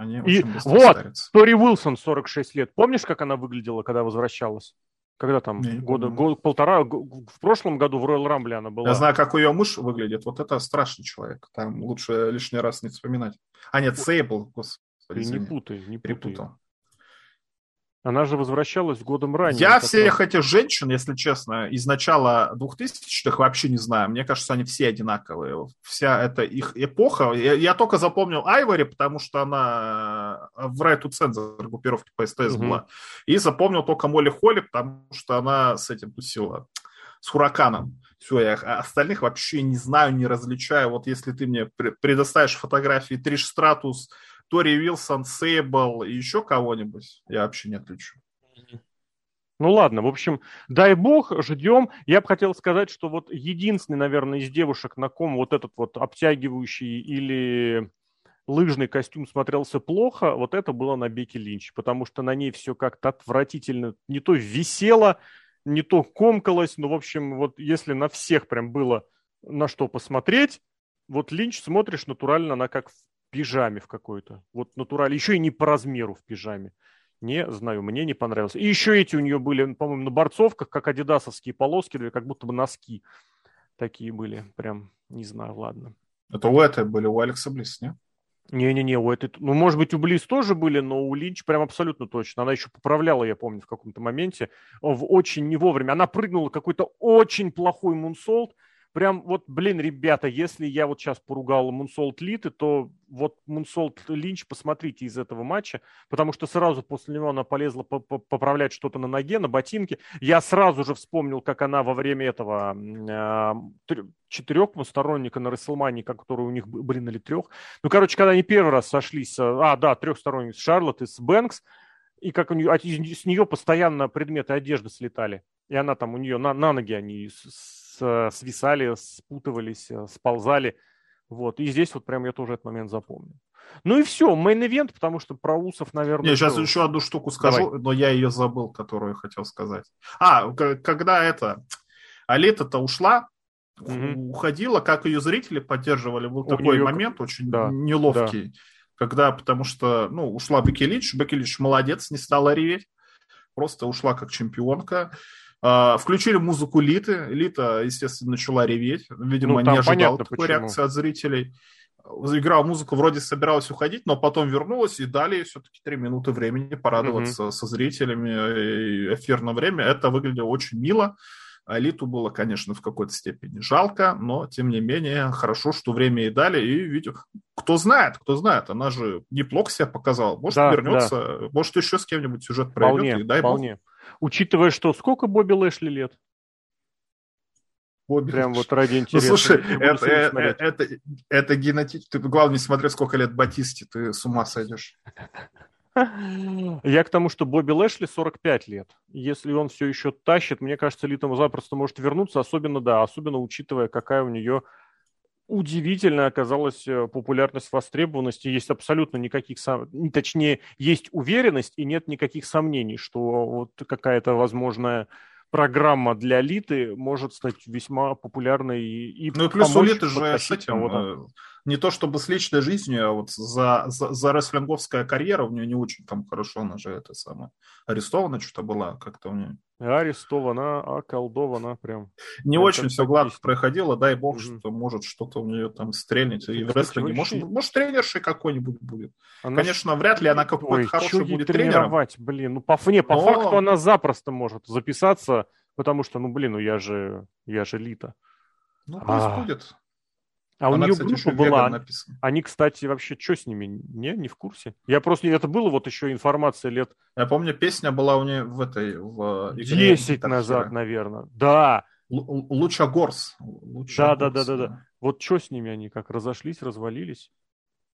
Они и вот, старятся. Тори Уилсон, 46 лет. Помнишь, как она выглядела, когда возвращалась? Когда там, не, года, год, полтора, в прошлом году в Роyal Рамбле она была. Я знаю, как ее муж выглядит. Вот это страшный человек. Там лучше лишний раз не вспоминать. А нет, Сейбл, господи. Ты не путай, не путай. Перепутал. Она же возвращалась годом ранее. Я всех этих женщин, если честно, из начала 2000-х вообще не знаю. Мне кажется, они все одинаковые. Вся эта их эпоха. Я, я только запомнил Айвори, потому что она в Right to Censor группировки по СТС угу. была. И запомнил только Молли Холли, потому что она с этим тусила. С Хураканом. Все, я остальных вообще не знаю, не различаю. Вот если ты мне предоставишь фотографии Триш Стратус, Тори Вилсон, Сейбл и еще кого-нибудь, я вообще не отличу. Ну ладно, в общем, дай бог, ждем. Я бы хотел сказать, что вот единственный, наверное, из девушек, на ком вот этот вот обтягивающий или лыжный костюм смотрелся плохо, вот это было на Беки Линч, потому что на ней все как-то отвратительно, не то висело, не то комкалось, ну, в общем, вот если на всех прям было на что посмотреть, вот Линч смотришь натурально, она как в пижаме в какой-то. Вот натурально. Еще и не по размеру в пижаме. Не знаю, мне не понравилось. И еще эти у нее были, по-моему, на борцовках, как адидасовские полоски, как будто бы носки такие были. Прям, не знаю, ладно. Это у этой были, у Алекса Близ, не? Не-не-не, у этой... Ну, может быть, у Близ тоже были, но у Линч прям абсолютно точно. Она еще поправляла, я помню, в каком-то моменте. В очень не вовремя. Она прыгнула какой-то очень плохой мунсолт, прям вот, блин, ребята, если я вот сейчас поругал Мунсолт Литы, то вот Мунсолт Линч, посмотрите из этого матча, потому что сразу после него она полезла поправлять что-то на ноге, на ботинке. Я сразу же вспомнил, как она во время этого э, четырехсторонника на Рестлмании, которые у них, блин, или трех. Ну, короче, когда они первый раз сошлись, а, да, трехсторонник Шарлотт и с Бэнкс, и как у нее, с нее постоянно предметы одежды слетали. И она там, у нее на, на ноги они свисали, спутывались, э, сползали. Вот. И здесь вот прям я тоже этот момент запомнил. Ну и все, main event, потому что про Усов, наверное... Я сейчас еще одну штуку скажу, Давай. но я ее забыл, которую хотел сказать. А, когда это... Алита-то ушла, угу. уходила, как ее зрители поддерживали, был У такой нее... момент очень да, неловкий, да. когда, потому что, ну, ушла Бекки Линч молодец, не стала реветь, просто ушла как чемпионка, включили музыку Литы. Лита, естественно, начала реветь. Видимо, ну, не ожидал такой почему. реакции от зрителей. Играла музыку, вроде собиралась уходить, но потом вернулась и дали все-таки три минуты времени порадоваться mm-hmm. со зрителями. Эфирное время. Это выглядело очень мило. Алиту было, конечно, в какой-то степени жалко, но, тем не менее, хорошо, что время ей дали. И видео... Кто знает, кто знает, она же неплохо себя показала. Может, да, вернется, да. может, еще с кем-нибудь сюжет пройдет. Вполне, и дай вполне. Бог. Учитывая, что сколько Бобби Лэшли лет? Бобби Прям вот ради интереса. Ну, слушай, это, это, это, это генетически... Ты, главное, не смотри, сколько лет Батисте, ты с ума сойдешь. Я к тому, что Бобби Лэшли 45 лет. Если он все еще тащит, мне кажется, Литому запросто может вернуться, особенно, да, особенно учитывая, какая у нее удивительно оказалась э, популярность, востребованность, и есть абсолютно никаких, точнее, есть уверенность и нет никаких сомнений, что вот какая-то возможная программа для Литы может стать весьма популярной и Ну и плюс у Литы же с этим, э, не то чтобы с личной жизнью, а вот за, за, за рестлинговская карьера у нее не очень там хорошо, она же это самое арестована что-то была, как-то у нее арестована, околдована прям. Не это очень все гладко проходило, дай бог, mm что может что-то у нее там стрельнет. И в рестлинге. Может, может, тренершей какой-нибудь будет. Она... Конечно, вряд ли она какой-то хороший будет тренировать, тренером. блин. Ну, по, не, по Но... факту она запросто может записаться, потому что, ну, блин, ну я же, я же Лита. Ну, пусть а... будет. А Она, у нее кстати, группа была. Они, кстати, вообще что с ними? Не, не в курсе. Я просто это было вот еще информация лет. Я помню, песня была у нее в этой в игре. Десять назад, наверное. Да. Л- Луча Горс. да, да, да, да, да. Вот что с ними они как разошлись, развалились?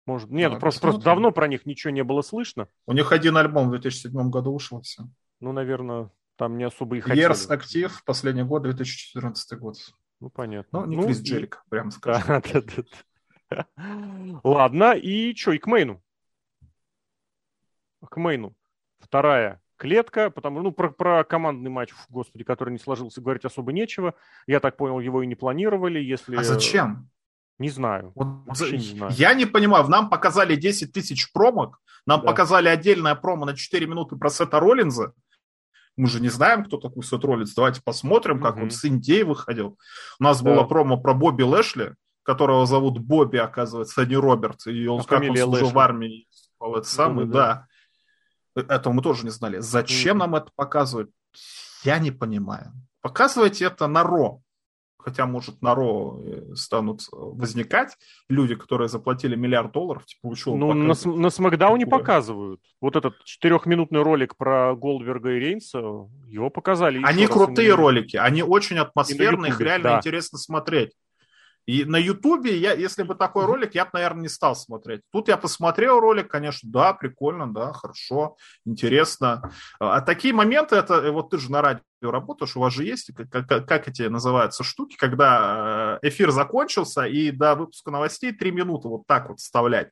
Может, нет, ну, просто, просто давно про них ничего не было слышно. У них один альбом в 2007 году ушел все. Ну, наверное, там не особо и хотели. Years актив, последний год, 2014 год. Ну, понятно. Ну, не ну, Крис Джерик, и... прям скажем. Ладно, и что, и к Мейну. К Мейну. Вторая клетка, потому ну про, про командный матч, господи, который не сложился, говорить особо нечего. Я так понял, его и не планировали, если. А зачем? Не знаю. Вот, не знаю. Я не понимаю. Нам показали 10 тысяч промок, нам да. показали отдельное промо на 4 минуты про Сета Роллинза. Мы же не знаем, кто такой Сет Роллинз. Давайте посмотрим, как mm-hmm. он с Индией выходил. У нас да. было промо про Бобби Лэшли, которого зовут Бобби, оказывается, а не Роберт. И он, а как он служил в армии. Это самый, да. да. Этого мы тоже не знали. Зачем mm-hmm. нам это показывать? Я не понимаю. Показывайте это на Ро хотя, может, на Ро э, станут возникать люди, которые заплатили миллиард долларов, типа, вы Ну, на, на Смакдауне показывают. Вот этот четырехминутный ролик про Голдберга и Рейнса, его показали. Они крутые ролики, они очень атмосферные, их реально да. интересно смотреть. И на Ютубе, я, если бы такой ролик, я бы, наверное, не стал смотреть. Тут я посмотрел ролик, конечно, да, прикольно, да, хорошо, интересно. А такие моменты, это э, вот ты же на радио работаешь, у вас же есть, как, как, как эти называются штуки, когда э, эфир закончился, и до выпуска новостей три минуты вот так вот вставлять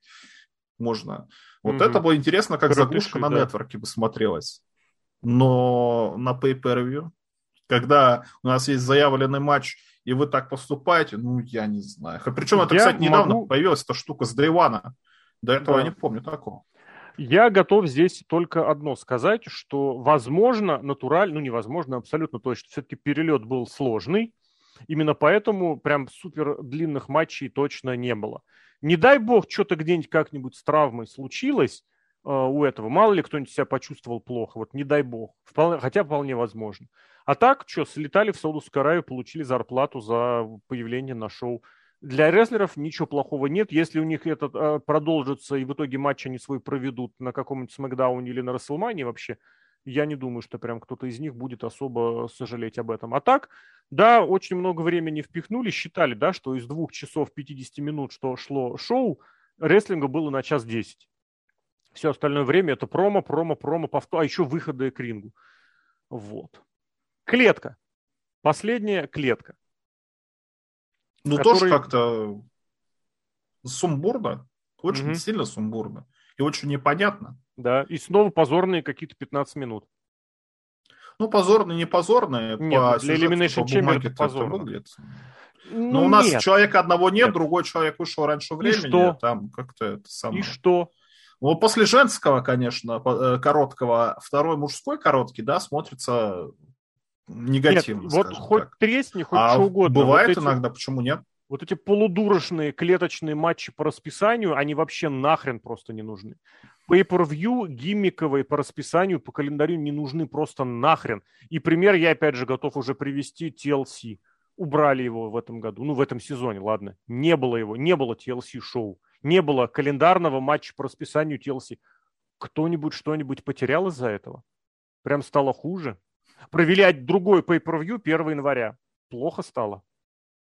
можно. Вот mm-hmm. это было интересно, как Пропиши, заглушка на да. нетворке бы смотрелась. Но на pay-per-view, когда у нас есть заявленный матч и вы так поступаете, ну, я не знаю. Причем это, я кстати, недавно могу... появилась эта штука с Дайвана. До этого да. я не помню такого. Я готов здесь только одно сказать, что, возможно, натурально, ну, невозможно, абсолютно точно, все-таки перелет был сложный, именно поэтому прям супер длинных матчей точно не было. Не дай бог, что-то где-нибудь как-нибудь с травмой случилось э, у этого, мало ли кто-нибудь себя почувствовал плохо, вот не дай бог, вполне, хотя вполне возможно. А так, что, слетали в Саудовскую Аравию, получили зарплату за появление на шоу. Для рестлеров ничего плохого нет. Если у них это э, продолжится, и в итоге матч они свой проведут на каком-нибудь Смакдауне или на Расселмане вообще, я не думаю, что прям кто-то из них будет особо сожалеть об этом. А так, да, очень много времени впихнули, считали, да, что из двух часов 50 минут, что шло шоу, рестлинга было на час 10. Все остальное время это промо, промо, промо, повтор, а еще выходы к рингу. Вот. Клетка. Последняя клетка. Ну, который... тоже как-то сумбурно. Очень угу. сильно сумбурно. И очень непонятно. Да, и снова позорные какие-то 15 минут. Ну, позорные, не позорные. Нет, по для Elimination Chamber это позорно. Выглядит. Ну, Но у нас человека одного нет, нет, другой человек вышел раньше времени. И что? Там как-то это самое. И что? Ну, после женского, конечно, э, короткого, второй мужской короткий, да, смотрится негативно. Нет, вот хоть так. тресни, хоть а что угодно. Бывает вот эти, иногда, почему нет? Вот эти полудурочные клеточные матчи по расписанию, они вообще нахрен просто не нужны. Pay-per-view гиммиковые по расписанию, по календарю не нужны просто нахрен. И пример я опять же готов уже привести TLC. Убрали его в этом году, ну в этом сезоне, ладно. Не было его, не было TLC-шоу. Не было календарного матча по расписанию TLC. Кто-нибудь что-нибудь потерял из-за этого? Прям стало хуже? Провели другой pay-per-view 1 января. Плохо стало.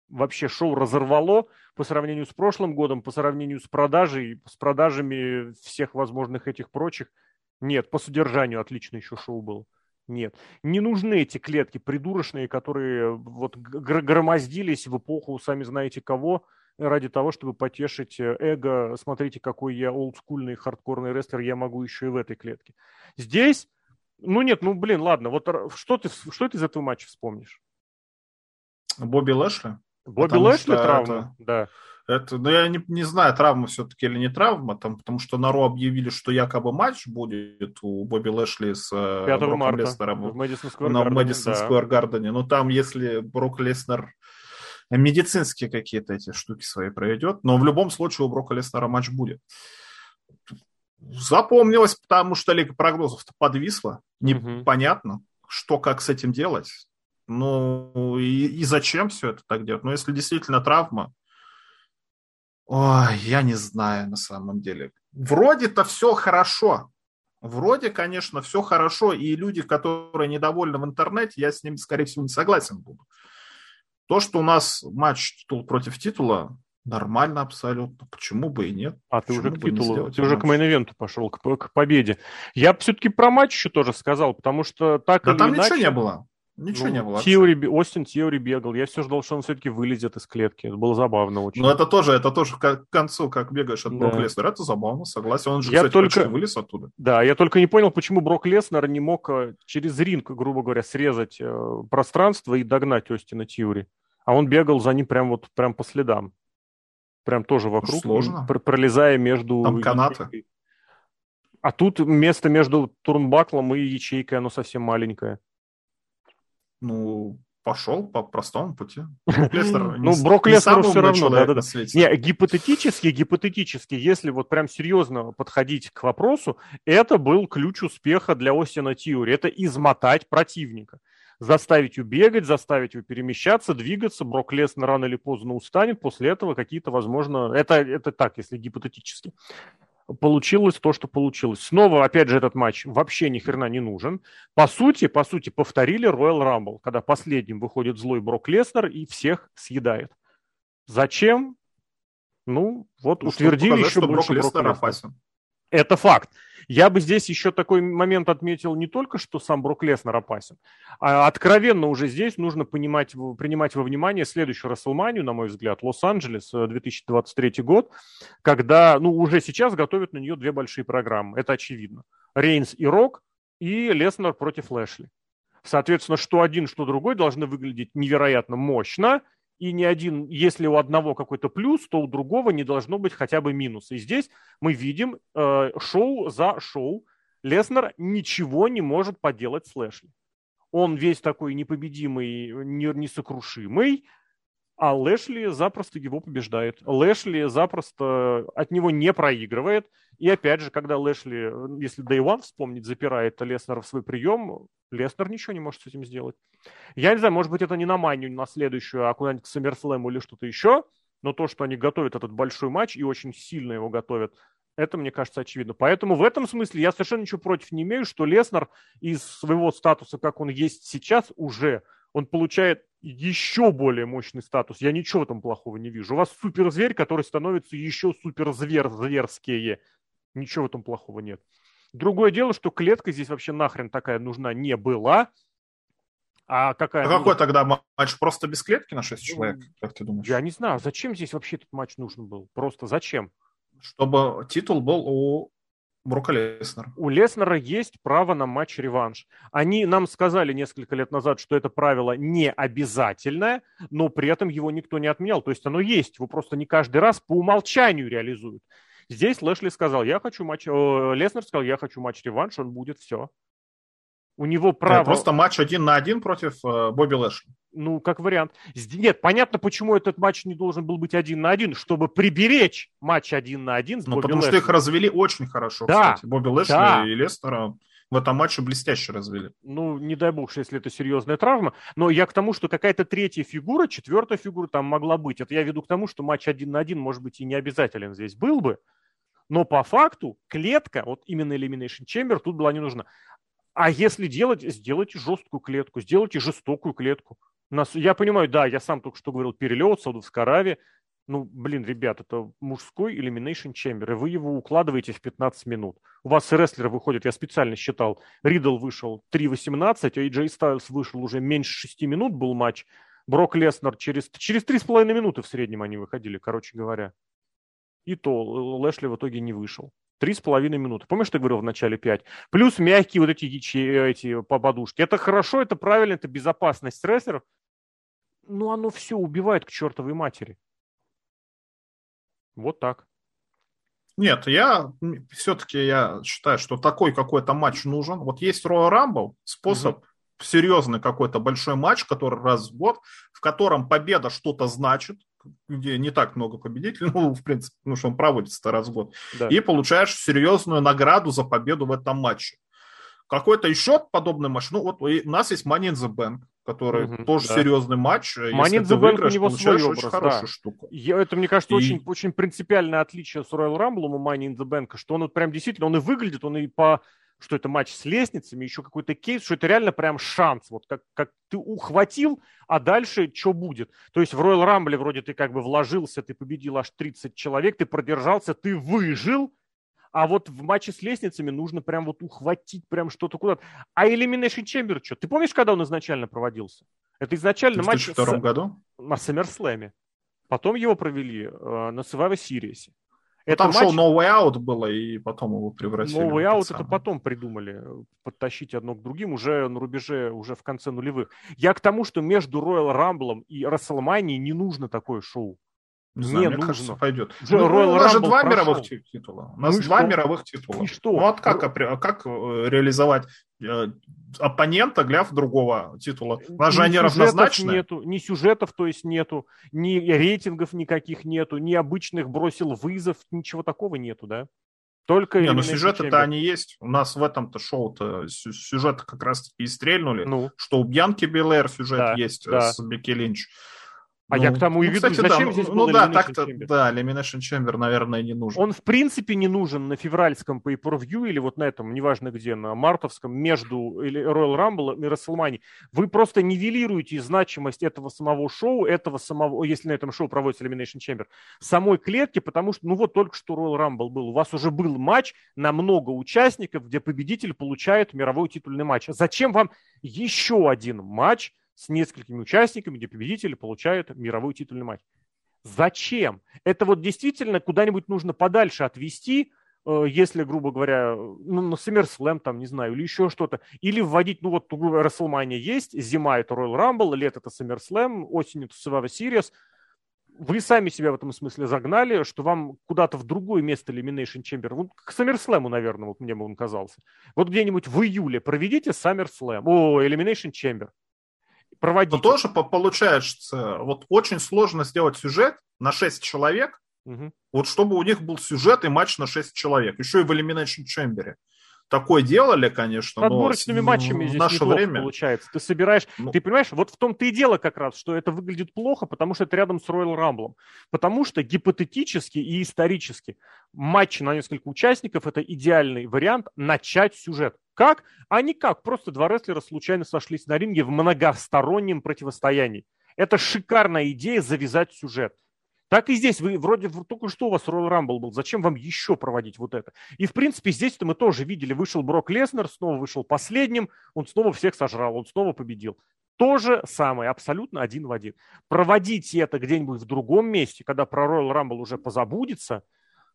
Вообще шоу разорвало по сравнению с прошлым годом, по сравнению с продажей, с продажами всех возможных этих прочих. Нет, по содержанию отлично еще шоу было. Нет. Не нужны эти клетки придурочные, которые вот громоздились в эпоху, сами знаете кого, ради того, чтобы потешить э, эго. Смотрите, какой я олдскульный хардкорный рестлер, я могу еще и в этой клетке. Здесь ну нет, ну блин, ладно. Вот что ты, что ты из этого матча вспомнишь? Бобби Лэшли? Бобби потому Лэшли травма, это, да. Это, ну, я не, не знаю, травма все-таки или не травма, там, потому что на Ро объявили, что якобы матч будет у Бобби Лэшли с 5 э, Броком марта Леснером в Мэдисон Сквер Гардене. Да. Ну, там, если Брок Леснер медицинские какие-то эти штуки свои проведет, но в любом случае у Брока Леснера матч будет запомнилось, потому что Лига прогнозов-то подвисла. Непонятно, угу. что, как с этим делать. Ну, и, и зачем все это так делать? Ну, если действительно травма, ой, я не знаю на самом деле. Вроде-то все хорошо. Вроде, конечно, все хорошо, и люди, которые недовольны в интернете, я с ними, скорее всего, не согласен буду. То, что у нас матч титул против титула, Нормально абсолютно. Почему бы и нет? А ты уже к титулу, ты уже к main event у пошел, к, к победе. Я все-таки про матч еще тоже сказал, потому что так да там иначе... ничего не было. Ничего ну, не было. Тиори, Остин Тиори бегал. Я все ждал, что он все-таки вылезет из клетки. Это было забавно очень. Ну, это тоже, это тоже к концу, как бегаешь от да. Брок Леснера. Это забавно, согласен. Он же, я кстати, только... вылез оттуда. Да, я только не понял, почему Брок Леснер не мог э, через ринг, грубо говоря, срезать э, пространство и догнать Остина Тиори. А он бегал за ним прям вот прям по следам. Прям тоже вокруг. Сложно. Пролезая между... Там канаты. А тут место между турнбаклом и ячейкой, оно совсем маленькое. Ну, пошел по простому пути. Ну, Брок Леснеру все равно, да, да, да. Не, гипотетически, гипотетически, если вот прям серьезно подходить к вопросу, это был ключ успеха для Остина Тиури. Это измотать противника. Заставить его бегать, заставить его перемещаться, двигаться. Брок Леснер рано или поздно устанет. После этого какие-то, возможно... Это, это так, если гипотетически получилось то, что получилось. Снова, опять же, этот матч вообще ни хрена не нужен. По сути, по сути, повторили Royal Rumble, когда последним выходит злой Брок Леснер и всех съедает. Зачем? Ну, вот ну, утвердили показать, еще что больше Брок Леснер опасен. Это факт. Я бы здесь еще такой момент отметил не только, что сам Брок Леснер опасен, а откровенно уже здесь нужно понимать, принимать во внимание следующую Расселманию, на мой взгляд, Лос-Анджелес, 2023 э, год, когда, ну, уже сейчас готовят на нее две большие программы, это очевидно. Рейнс и Рок, и Леснер против Лэшли. Соответственно, что один, что другой должны выглядеть невероятно мощно, и ни один, если у одного какой-то плюс, то у другого не должно быть хотя бы минус. И здесь мы видим э, шоу за шоу. Леснер ничего не может поделать с Лэшли. Он весь такой непобедимый, несокрушимый, а Лэшли запросто его побеждает. Лэшли запросто от него не проигрывает. И опять же, когда Лэшли, если Day One вспомнить, запирает Леснера в свой прием, Леснер ничего не может с этим сделать. Я не знаю, может быть, это не на манию, на следующую, а куда-нибудь к SummerSlam или что-то еще, но то, что они готовят этот большой матч и очень сильно его готовят, это, мне кажется, очевидно. Поэтому в этом смысле я совершенно ничего против не имею, что Леснер из своего статуса, как он есть сейчас, уже он получает еще более мощный статус. Я ничего там плохого не вижу. У вас суперзверь, который становится еще суперзвер, зверские. Ничего в этом плохого нет. Другое дело, что клетка здесь вообще нахрен такая нужна не была. А какая... А какой тогда матч? Просто без клетки на 6 человек, как ты думаешь? Я не знаю. Зачем здесь вообще этот матч нужен был? Просто зачем? Чтобы титул был у Брока Леснера. У Леснера есть право на матч-реванш. Они нам сказали несколько лет назад, что это правило не обязательное, но при этом его никто не отменял. То есть оно есть, его просто не каждый раз по умолчанию реализуют. Здесь Лэшли сказал, я хочу матч... Леснер сказал, я хочу матч-реванш, он будет, все. У него право... Это просто матч один на один против э, Бобби Лэшли. Ну, как вариант. Нет, понятно, почему этот матч не должен был быть один на один, чтобы приберечь матч один на один с Ну, потому Лэшли. что их развели очень хорошо, да, кстати. Бобби Лэшли да. и Лестера в этом матче блестяще развели. Ну, не дай бог, если это серьезная травма. Но я к тому, что какая-то третья фигура, четвертая фигура там могла быть. Это я веду к тому, что матч один на один, может быть, и не обязателен здесь был бы. Но по факту клетка, вот именно Elimination Chamber, тут была не нужна. А если делать, сделайте жесткую клетку, сделайте жестокую клетку. Нас, я понимаю, да, я сам только что говорил, перелет в Саудовской Аравии. Ну, блин, ребят, это мужской Elimination Chamber, и вы его укладываете в 15 минут. У вас рестлеры выходят, я специально считал, Ридл вышел 3.18, а Джей Стайлс вышел уже меньше 6 минут был матч. Брок Леснер через, через 3,5 минуты в среднем они выходили, короче говоря. И то Лэшли в итоге не вышел. Три с половиной минуты. Помнишь, ты говорил в начале пять? Плюс мягкие вот эти, эти подушки. Это хорошо, это правильно, это безопасность рестлеров. Ну, оно все убивает к чертовой матери. Вот так. Нет, я все-таки я считаю, что такой какой-то матч нужен. Вот есть Royal Rumble, способ угу. серьезный какой-то большой матч, который раз в год, в котором победа что-то значит, где не так много победителей, ну, в принципе, ну, что он проводится раз в год, да. и получаешь серьезную награду за победу в этом матче. Какой-то еще подобный матч, ну, вот у нас есть Money in the Bank, который угу, тоже да. серьезный матч. Money in the Bank у него свой образ, да. штука. Я, это, мне кажется, и... очень, очень принципиальное отличие с Royal Rumble у Money in the Bank, что он вот прям действительно, он и выглядит, он и по что это матч с лестницами, еще какой-то кейс, что это реально прям шанс, вот как, как ты ухватил, а дальше что будет. То есть в Royal Rumble вроде ты как бы вложился, ты победил аж 30 человек, ты продержался, ты выжил, А вот в матче с лестницами нужно прям вот ухватить прям что-то куда-то. А Elimination Chamber что? Ты помнишь, когда он изначально проводился? Это изначально в матч с... году? на SummerSlam. Потом его провели э, на Survivor Series. Ну, это там матч... шоу No Way Out было, и потом его превратили. No Way Out это потом придумали, подтащить одно к другим, уже на рубеже, уже в конце нулевых. Я к тому, что между Royal Rumble и WrestleMania не нужно такое шоу. Не, знаю, мне нужно. кажется, пойдет. Уже ну, Royal у нас же два прошел. мировых титула. У нас ну два что? мировых титула. И что? Ну, вот как, а как э, реализовать э, оппонента, гляв другого титула? У нас же они равнозначны. Нету, ни сюжетов, то есть нету, ни рейтингов никаких нету, ни обычных бросил вызов, ничего такого нету, да? Только не, ну сюжеты-то они есть. У нас в этом-то шоу-то сюжеты как раз-таки и стрельнули. Ну. Что у Бьянки Белэр сюжет да, есть да. с Бекки Линч. А ну, я к тому и ну, веду, кстати, зачем да, здесь ну, был Ну да, так-то, да, Elimination Chamber, наверное, не нужен. Он в принципе не нужен на февральском pay per или вот на этом, неважно где, на мартовском, между Royal Rumble и WrestleMania. Вы просто нивелируете значимость этого самого шоу, этого самого, если на этом шоу проводится Elimination Chamber, самой клетки, потому что, ну вот только что Royal Rumble был, у вас уже был матч на много участников, где победитель получает мировой титульный матч. Зачем вам еще один матч, с несколькими участниками, где победитель получает мировой титульный матч. Зачем? Это вот действительно куда-нибудь нужно подальше отвести, э, если, грубо говоря, ну, на SummerSlam, там, не знаю, или еще что-то, или вводить, ну, вот, грубо WrestleMania есть, зима это Royal Rumble, лето это SummerSlam, осень это Survivor Series, вы сами себя в этом смысле загнали, что вам куда-то в другое место Elimination Chamber, вот к SummerSlam, наверное, вот мне бы он казался. Вот где-нибудь в июле проведите SummerSlam, о, Elimination Chamber проводить. Но тоже получается, вот очень сложно сделать сюжет на 6 человек, угу. вот чтобы у них был сюжет и матч на 6 человек, еще и в Elimination Chamber такое делали, конечно, Отборочными но матчами здесь наше время получается. Ты собираешь, ну, ты понимаешь, вот в том-то и дело как раз, что это выглядит плохо, потому что это рядом с Royal Rumble. Потому что гипотетически и исторически матч на несколько участников – это идеальный вариант начать сюжет. Как? А никак. Просто два рестлера случайно сошлись на ринге в многостороннем противостоянии. Это шикарная идея завязать сюжет. Так и здесь, вы вроде только что у вас Royal Rumble был, зачем вам еще проводить вот это? И в принципе здесь-то мы тоже видели, вышел Брок Леснер, снова вышел последним, он снова всех сожрал, он снова победил. То же самое, абсолютно один в один. Проводите это где-нибудь в другом месте, когда про Royal Rumble уже позабудется –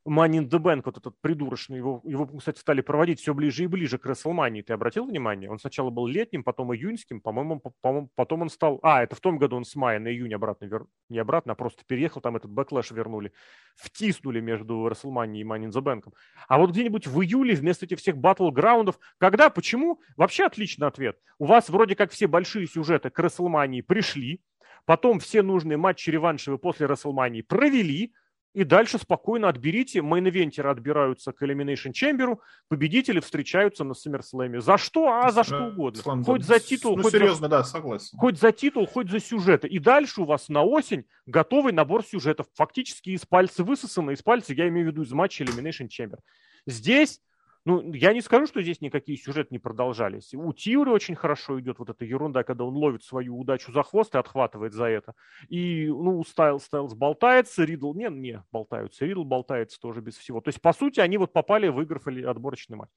Money in the Bank, вот этот придурочный, его, его, кстати, стали проводить все ближе и ближе к WrestleMania. Ты обратил внимание? Он сначала был летним, потом июньским, по-моему, по потом он стал... А, это в том году он с мая на июнь обратно, вер... не обратно, а просто переехал, там этот Backlash вернули. Втиснули между WrestleMania и Money in the Bank. А вот где-нибудь в июле вместо этих всех Battleground ов, когда, почему? Вообще отличный ответ. У вас вроде как все большие сюжеты к WrestleMania пришли, потом все нужные матчи реваншевые после WrestleMania провели, и дальше спокойно отберите. Мейн-ивентеры отбираются к Elimination Chamber, победители встречаются на SummerSlam. За что? А за что угодно. Слам, хоть за титул, ну, хоть серьезно, за... да, согласен. Хоть за титул, хоть за сюжеты. И дальше у вас на осень готовый набор сюжетов. Фактически из пальца высосано, из пальца, я имею в виду из матча Elimination Chamber. Здесь ну, я не скажу, что здесь никакие сюжеты не продолжались. У Тиури очень хорошо идет вот эта ерунда, когда он ловит свою удачу за хвост и отхватывает за это. И, ну, Стайлз, Стайлз болтается, Ридл, не, не, болтаются, Ридл болтается тоже без всего. То есть, по сути, они вот попали, выиграли отборочный матч.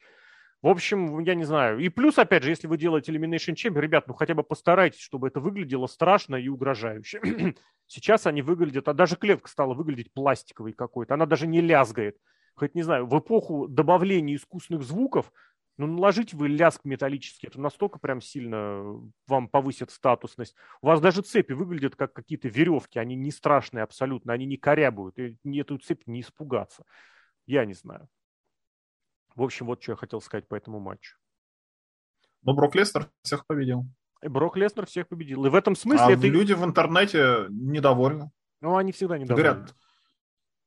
В общем, я не знаю. И плюс, опять же, если вы делаете Elimination Chamber, ребят, ну хотя бы постарайтесь, чтобы это выглядело страшно и угрожающе. Сейчас они выглядят, а даже клетка стала выглядеть пластиковой какой-то. Она даже не лязгает хоть не знаю, в эпоху добавления искусственных звуков, ну, наложите вы ляск металлический, это настолько прям сильно вам повысит статусность. У вас даже цепи выглядят как какие-то веревки, они не страшные абсолютно, они не корябают, и эту цепь не испугаться. Я не знаю. В общем, вот что я хотел сказать по этому матчу. Но Брок Лестер всех победил. И Брок Леснер всех победил. И в этом смысле... А это... люди в интернете недовольны. Ну, они всегда недовольны. Говорят,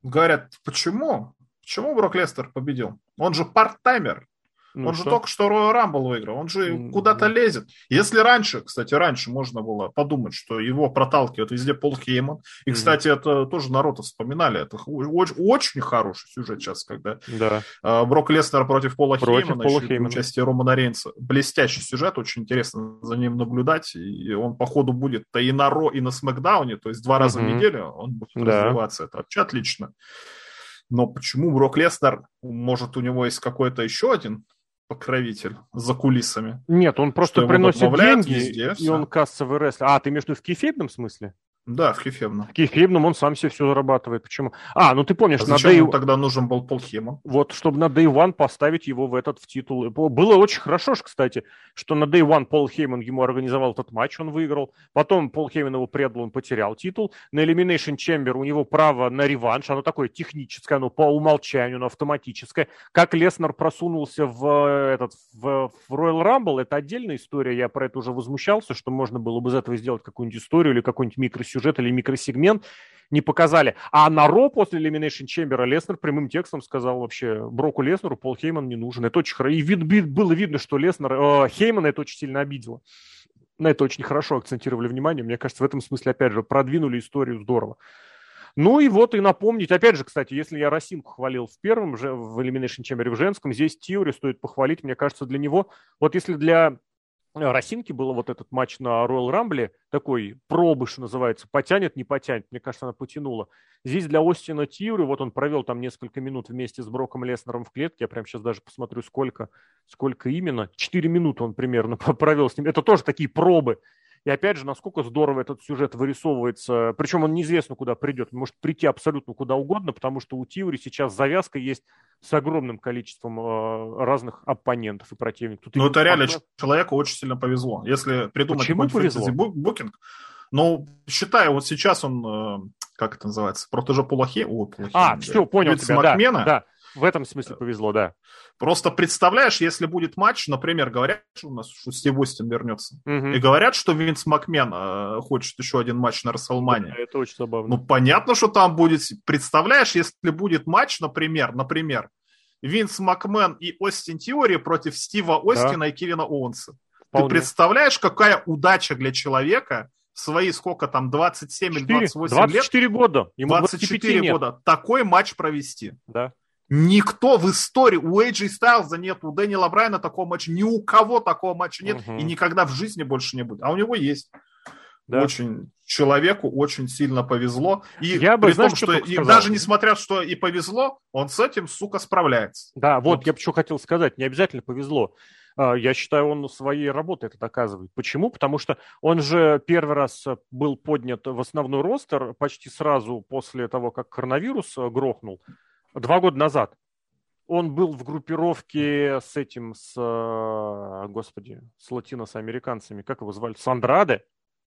говорят, почему? Почему Брок Лестер победил? Он же парт-таймер. Ну, он что? же только что Royal Rumble выиграл, он же mm-hmm. куда-то лезет. Если раньше, кстати, раньше можно было подумать, что его проталкивает везде Пол Хейман, и, mm-hmm. кстати, это тоже народ вспоминали, это очень, очень хороший сюжет сейчас, когда да. uh, Брок Лестер против Пола против Хеймана, Пола Хеймана. участие Романа Рейнса. Блестящий сюжет, очень интересно за ним наблюдать, и он, походу, будет и на Ро, и на Смакдауне, то есть два раза mm-hmm. в неделю он будет да. развиваться, это вообще отлично. Но почему Брок Леснер, может, у него есть какой-то еще один покровитель за кулисами? Нет, он просто приносит деньги, везде, и все. он кассовый рестлер. А, ты между в кефебном смысле? Да, в Кефебном. В Кефебном он сам себе все зарабатывает. Почему? А, ну ты помнишь, а на Day... ему тогда нужен был Пол Хейман? Вот, чтобы на Day One поставить его в этот в титул. Было очень хорошо, кстати, что на Day One Пол Хейман ему организовал этот матч, он выиграл. Потом Пол Хейман его предал, он потерял титул. На Elimination Chamber у него право на реванш, оно такое техническое, оно по умолчанию, оно автоматическое. Как Леснер просунулся в этот в, в Royal Rumble, это отдельная история, я про это уже возмущался, что можно было бы из этого сделать какую-нибудь историю или какой-нибудь микросюжет сюжет или микросегмент не показали. А на Ро после Elimination Chamber Леснер прямым текстом сказал вообще Броку Леснеру Пол Хейман не нужен. Это очень хорошо. И вид, вид, было видно, что Леснер, э, Хеймана это очень сильно обидело. На это очень хорошо акцентировали внимание. Мне кажется, в этом смысле, опять же, продвинули историю здорово. Ну и вот и напомнить, опять же, кстати, если я Росинку хвалил в первом, же в Elimination Chamber в женском, здесь Тиори стоит похвалить, мне кажется, для него, вот если для Росинки было вот этот матч на Royal Rumble, такой пробы, что называется, потянет, не потянет, мне кажется, она потянула. Здесь для Остина Тьюри, вот он провел там несколько минут вместе с Броком Леснером в клетке, я прямо сейчас даже посмотрю, сколько, сколько именно, Четыре минуты он примерно провел с ним, это тоже такие пробы, и опять же, насколько здорово этот сюжет вырисовывается. Причем он неизвестно, куда придет. Он может прийти абсолютно куда угодно, потому что у Тиури сейчас завязка есть с огромным количеством э, разных оппонентов и противников. Тут ну, это реально похож... человеку очень сильно повезло. Если придумать Почему повезло? букинг, ну, считаю, вот сейчас он, э, как это называется, протеже Пулахе, о, Пулахе, а, все, понял тебя, Макмена, да, да. В этом смысле повезло, да. Просто представляешь, если будет матч, например, говорят, что у нас что Стив Остин вернется, угу. и говорят, что Винс Макмен э, хочет еще один матч на Расселмане. Да, это очень забавно. Ну, понятно, что там будет... Представляешь, если будет матч, например, например, Винс Макмен и Остин Теори против Стива Остина да. и Кевина Оуэнса. Вполне. Ты представляешь, какая удача для человека, свои сколько там, 27 4, или 28 24 лет? 24 года. Ему 24 года. Такой матч провести. Да. Никто в истории, у AJ Стайлза нет, у Дэниела Брайана такого матча, ни у кого такого матча нет, угу. и никогда в жизни больше не будет. А у него есть. Да. Очень человеку очень сильно повезло. И я бы, при знаешь, том, что, что и даже несмотря, что и повезло, он с этим, сука, справляется. Да, вот, вот. я бы что хотел сказать, не обязательно повезло. А, я считаю, он своей работой это доказывает. Почему? Потому что он же первый раз был поднят в основной ростер почти сразу после того, как коронавирус э, грохнул два года назад. Он был в группировке с этим, с, э, господи, с латинос-американцами, как его звали, Сандраде.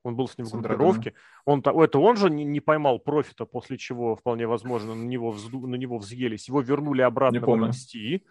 Он был с ним в группировке. Он, это он же не, не поймал профита, после чего, вполне возможно, на него, взду, на него взъелись. Его вернули обратно в NXT.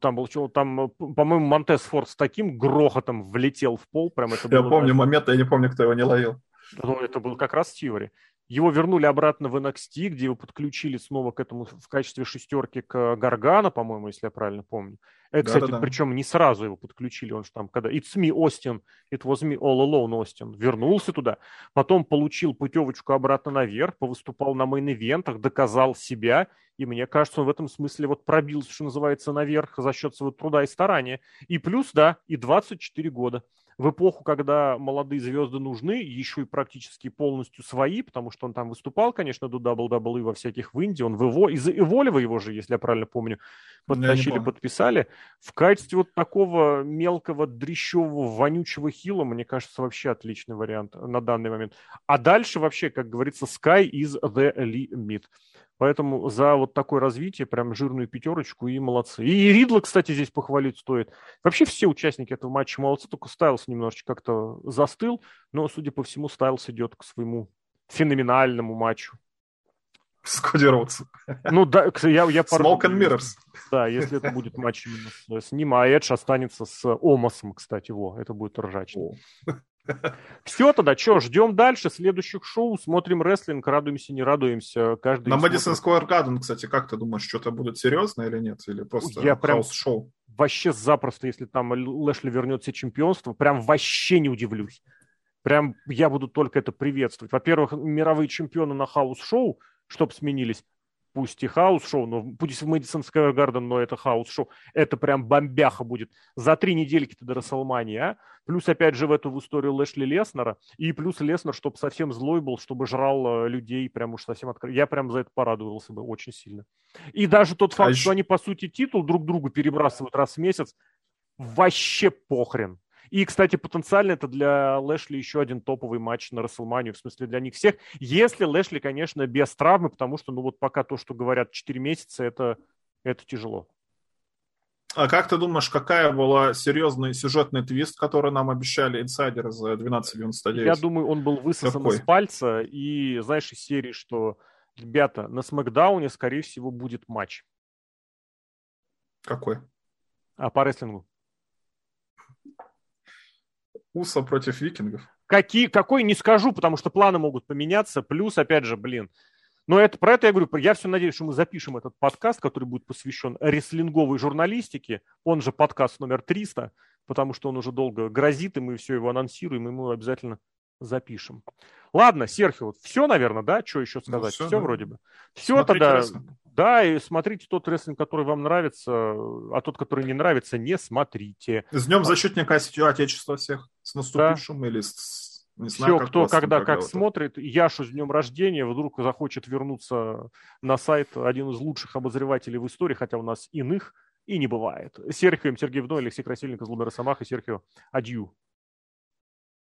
Там был, там, по-моему, Монтес Форд с таким грохотом влетел в пол. Прям это я помню момент, я не помню, кто его не ловил. Это был как раз Тивори. Его вернули обратно в NXT, где его подключили снова к этому в качестве шестерки к Гаргана, по-моему, если я правильно помню. Это, да, кстати, да, да. причем не сразу его подключили, он же там, когда It's me, Остин, it was me all alone, Остин, вернулся туда, потом получил путевочку обратно наверх, повыступал на мейн-ивентах, доказал себя, и мне кажется, он в этом смысле вот пробился, что называется, наверх за счет своего труда и старания. И плюс, да, и 24 года в эпоху, когда молодые звезды нужны, еще и практически полностью свои, потому что он там выступал, конечно, до WWE во всяких в Индии, он в Эво, из Эволева его же, если я правильно помню, подтащили, подписали. В качестве вот такого мелкого, дрещевого, вонючего хила, мне кажется, вообще отличный вариант на данный момент. А дальше вообще, как говорится, sky is the limit. Поэтому за вот такое развитие прям жирную пятерочку и молодцы. И Ридла, кстати, здесь похвалить стоит. Вообще все участники этого матча молодцы, только Стайлс немножечко как-то застыл, но, судя по всему, Стайлс идет к своему феноменальному матчу. С Коди Роудс. Ну да, я, я Smoke and Mirrors. Да, если это будет матч именно с, с ним, а Эдж останется с Омасом, кстати, во, это будет ржачно. Все тогда, что, ждем дальше следующих шоу, смотрим рестлинг, радуемся, не радуемся. Каждый На Madison Square Garden, кстати, как ты думаешь, что-то будет серьезно или нет? Или просто Я прям шоу? Вообще запросто, если там Лэшли вернется чемпионство, прям вообще не удивлюсь. Прям я буду только это приветствовать. Во-первых, мировые чемпионы на house show, чтобы сменились. Пусть и house show, но пусть в Madison Square Garden, но это house show, это прям бомбяха будет. За три недельки-то до Рестлмании, а? Плюс, опять же, в эту в историю Лэшли Леснера, и плюс Леснер, чтобы совсем злой был, чтобы жрал э, людей прям уж совсем открыто. Я прям за это порадовался бы очень сильно. И даже тот факт, а что еще... они, по сути, титул друг другу перебрасывают раз в месяц, вообще похрен. И, кстати, потенциально это для Лэшли еще один топовый матч на Рестлманию, в смысле для них всех. Если Лэшли, конечно, без травмы, потому что, ну вот пока то, что говорят 4 месяца, это, это тяжело. А как ты думаешь, какая была серьезный сюжетный твист, который нам обещали инсайдеры за 12.99? Я думаю, он был высосан Какой? из пальца. И, знаешь, из серии, что, ребята, на Смакдауне, скорее всего, будет матч. Какой? А по рестлингу. Уса против викингов. Какие, какой не скажу, потому что планы могут поменяться. Плюс, опять же, блин, но это, про это я говорю, я все надеюсь, что мы запишем этот подкаст, который будет посвящен рестлинговой журналистике, он же подкаст номер 300, потому что он уже долго грозит, и мы все его анонсируем, и мы его обязательно запишем. Ладно, Серхио, все, наверное, да? Что еще сказать? Ну, все, все да. вроде бы. Все Смотрите тогда. Рестлинг. Да, и смотрите тот рестлинг, который вам нравится, а тот, который не нравится, не смотрите. С Днем Защитника Отечества всех, с наступившим да. или с не знаю, Все, кто когда как это. смотрит, Яшу с днем рождения, вдруг захочет вернуться на сайт один из лучших обозревателей в истории, хотя у нас иных и не бывает. Серхио, Сергей Вдой, Алексей Красильников, Злобер Самах и Серхио, адью.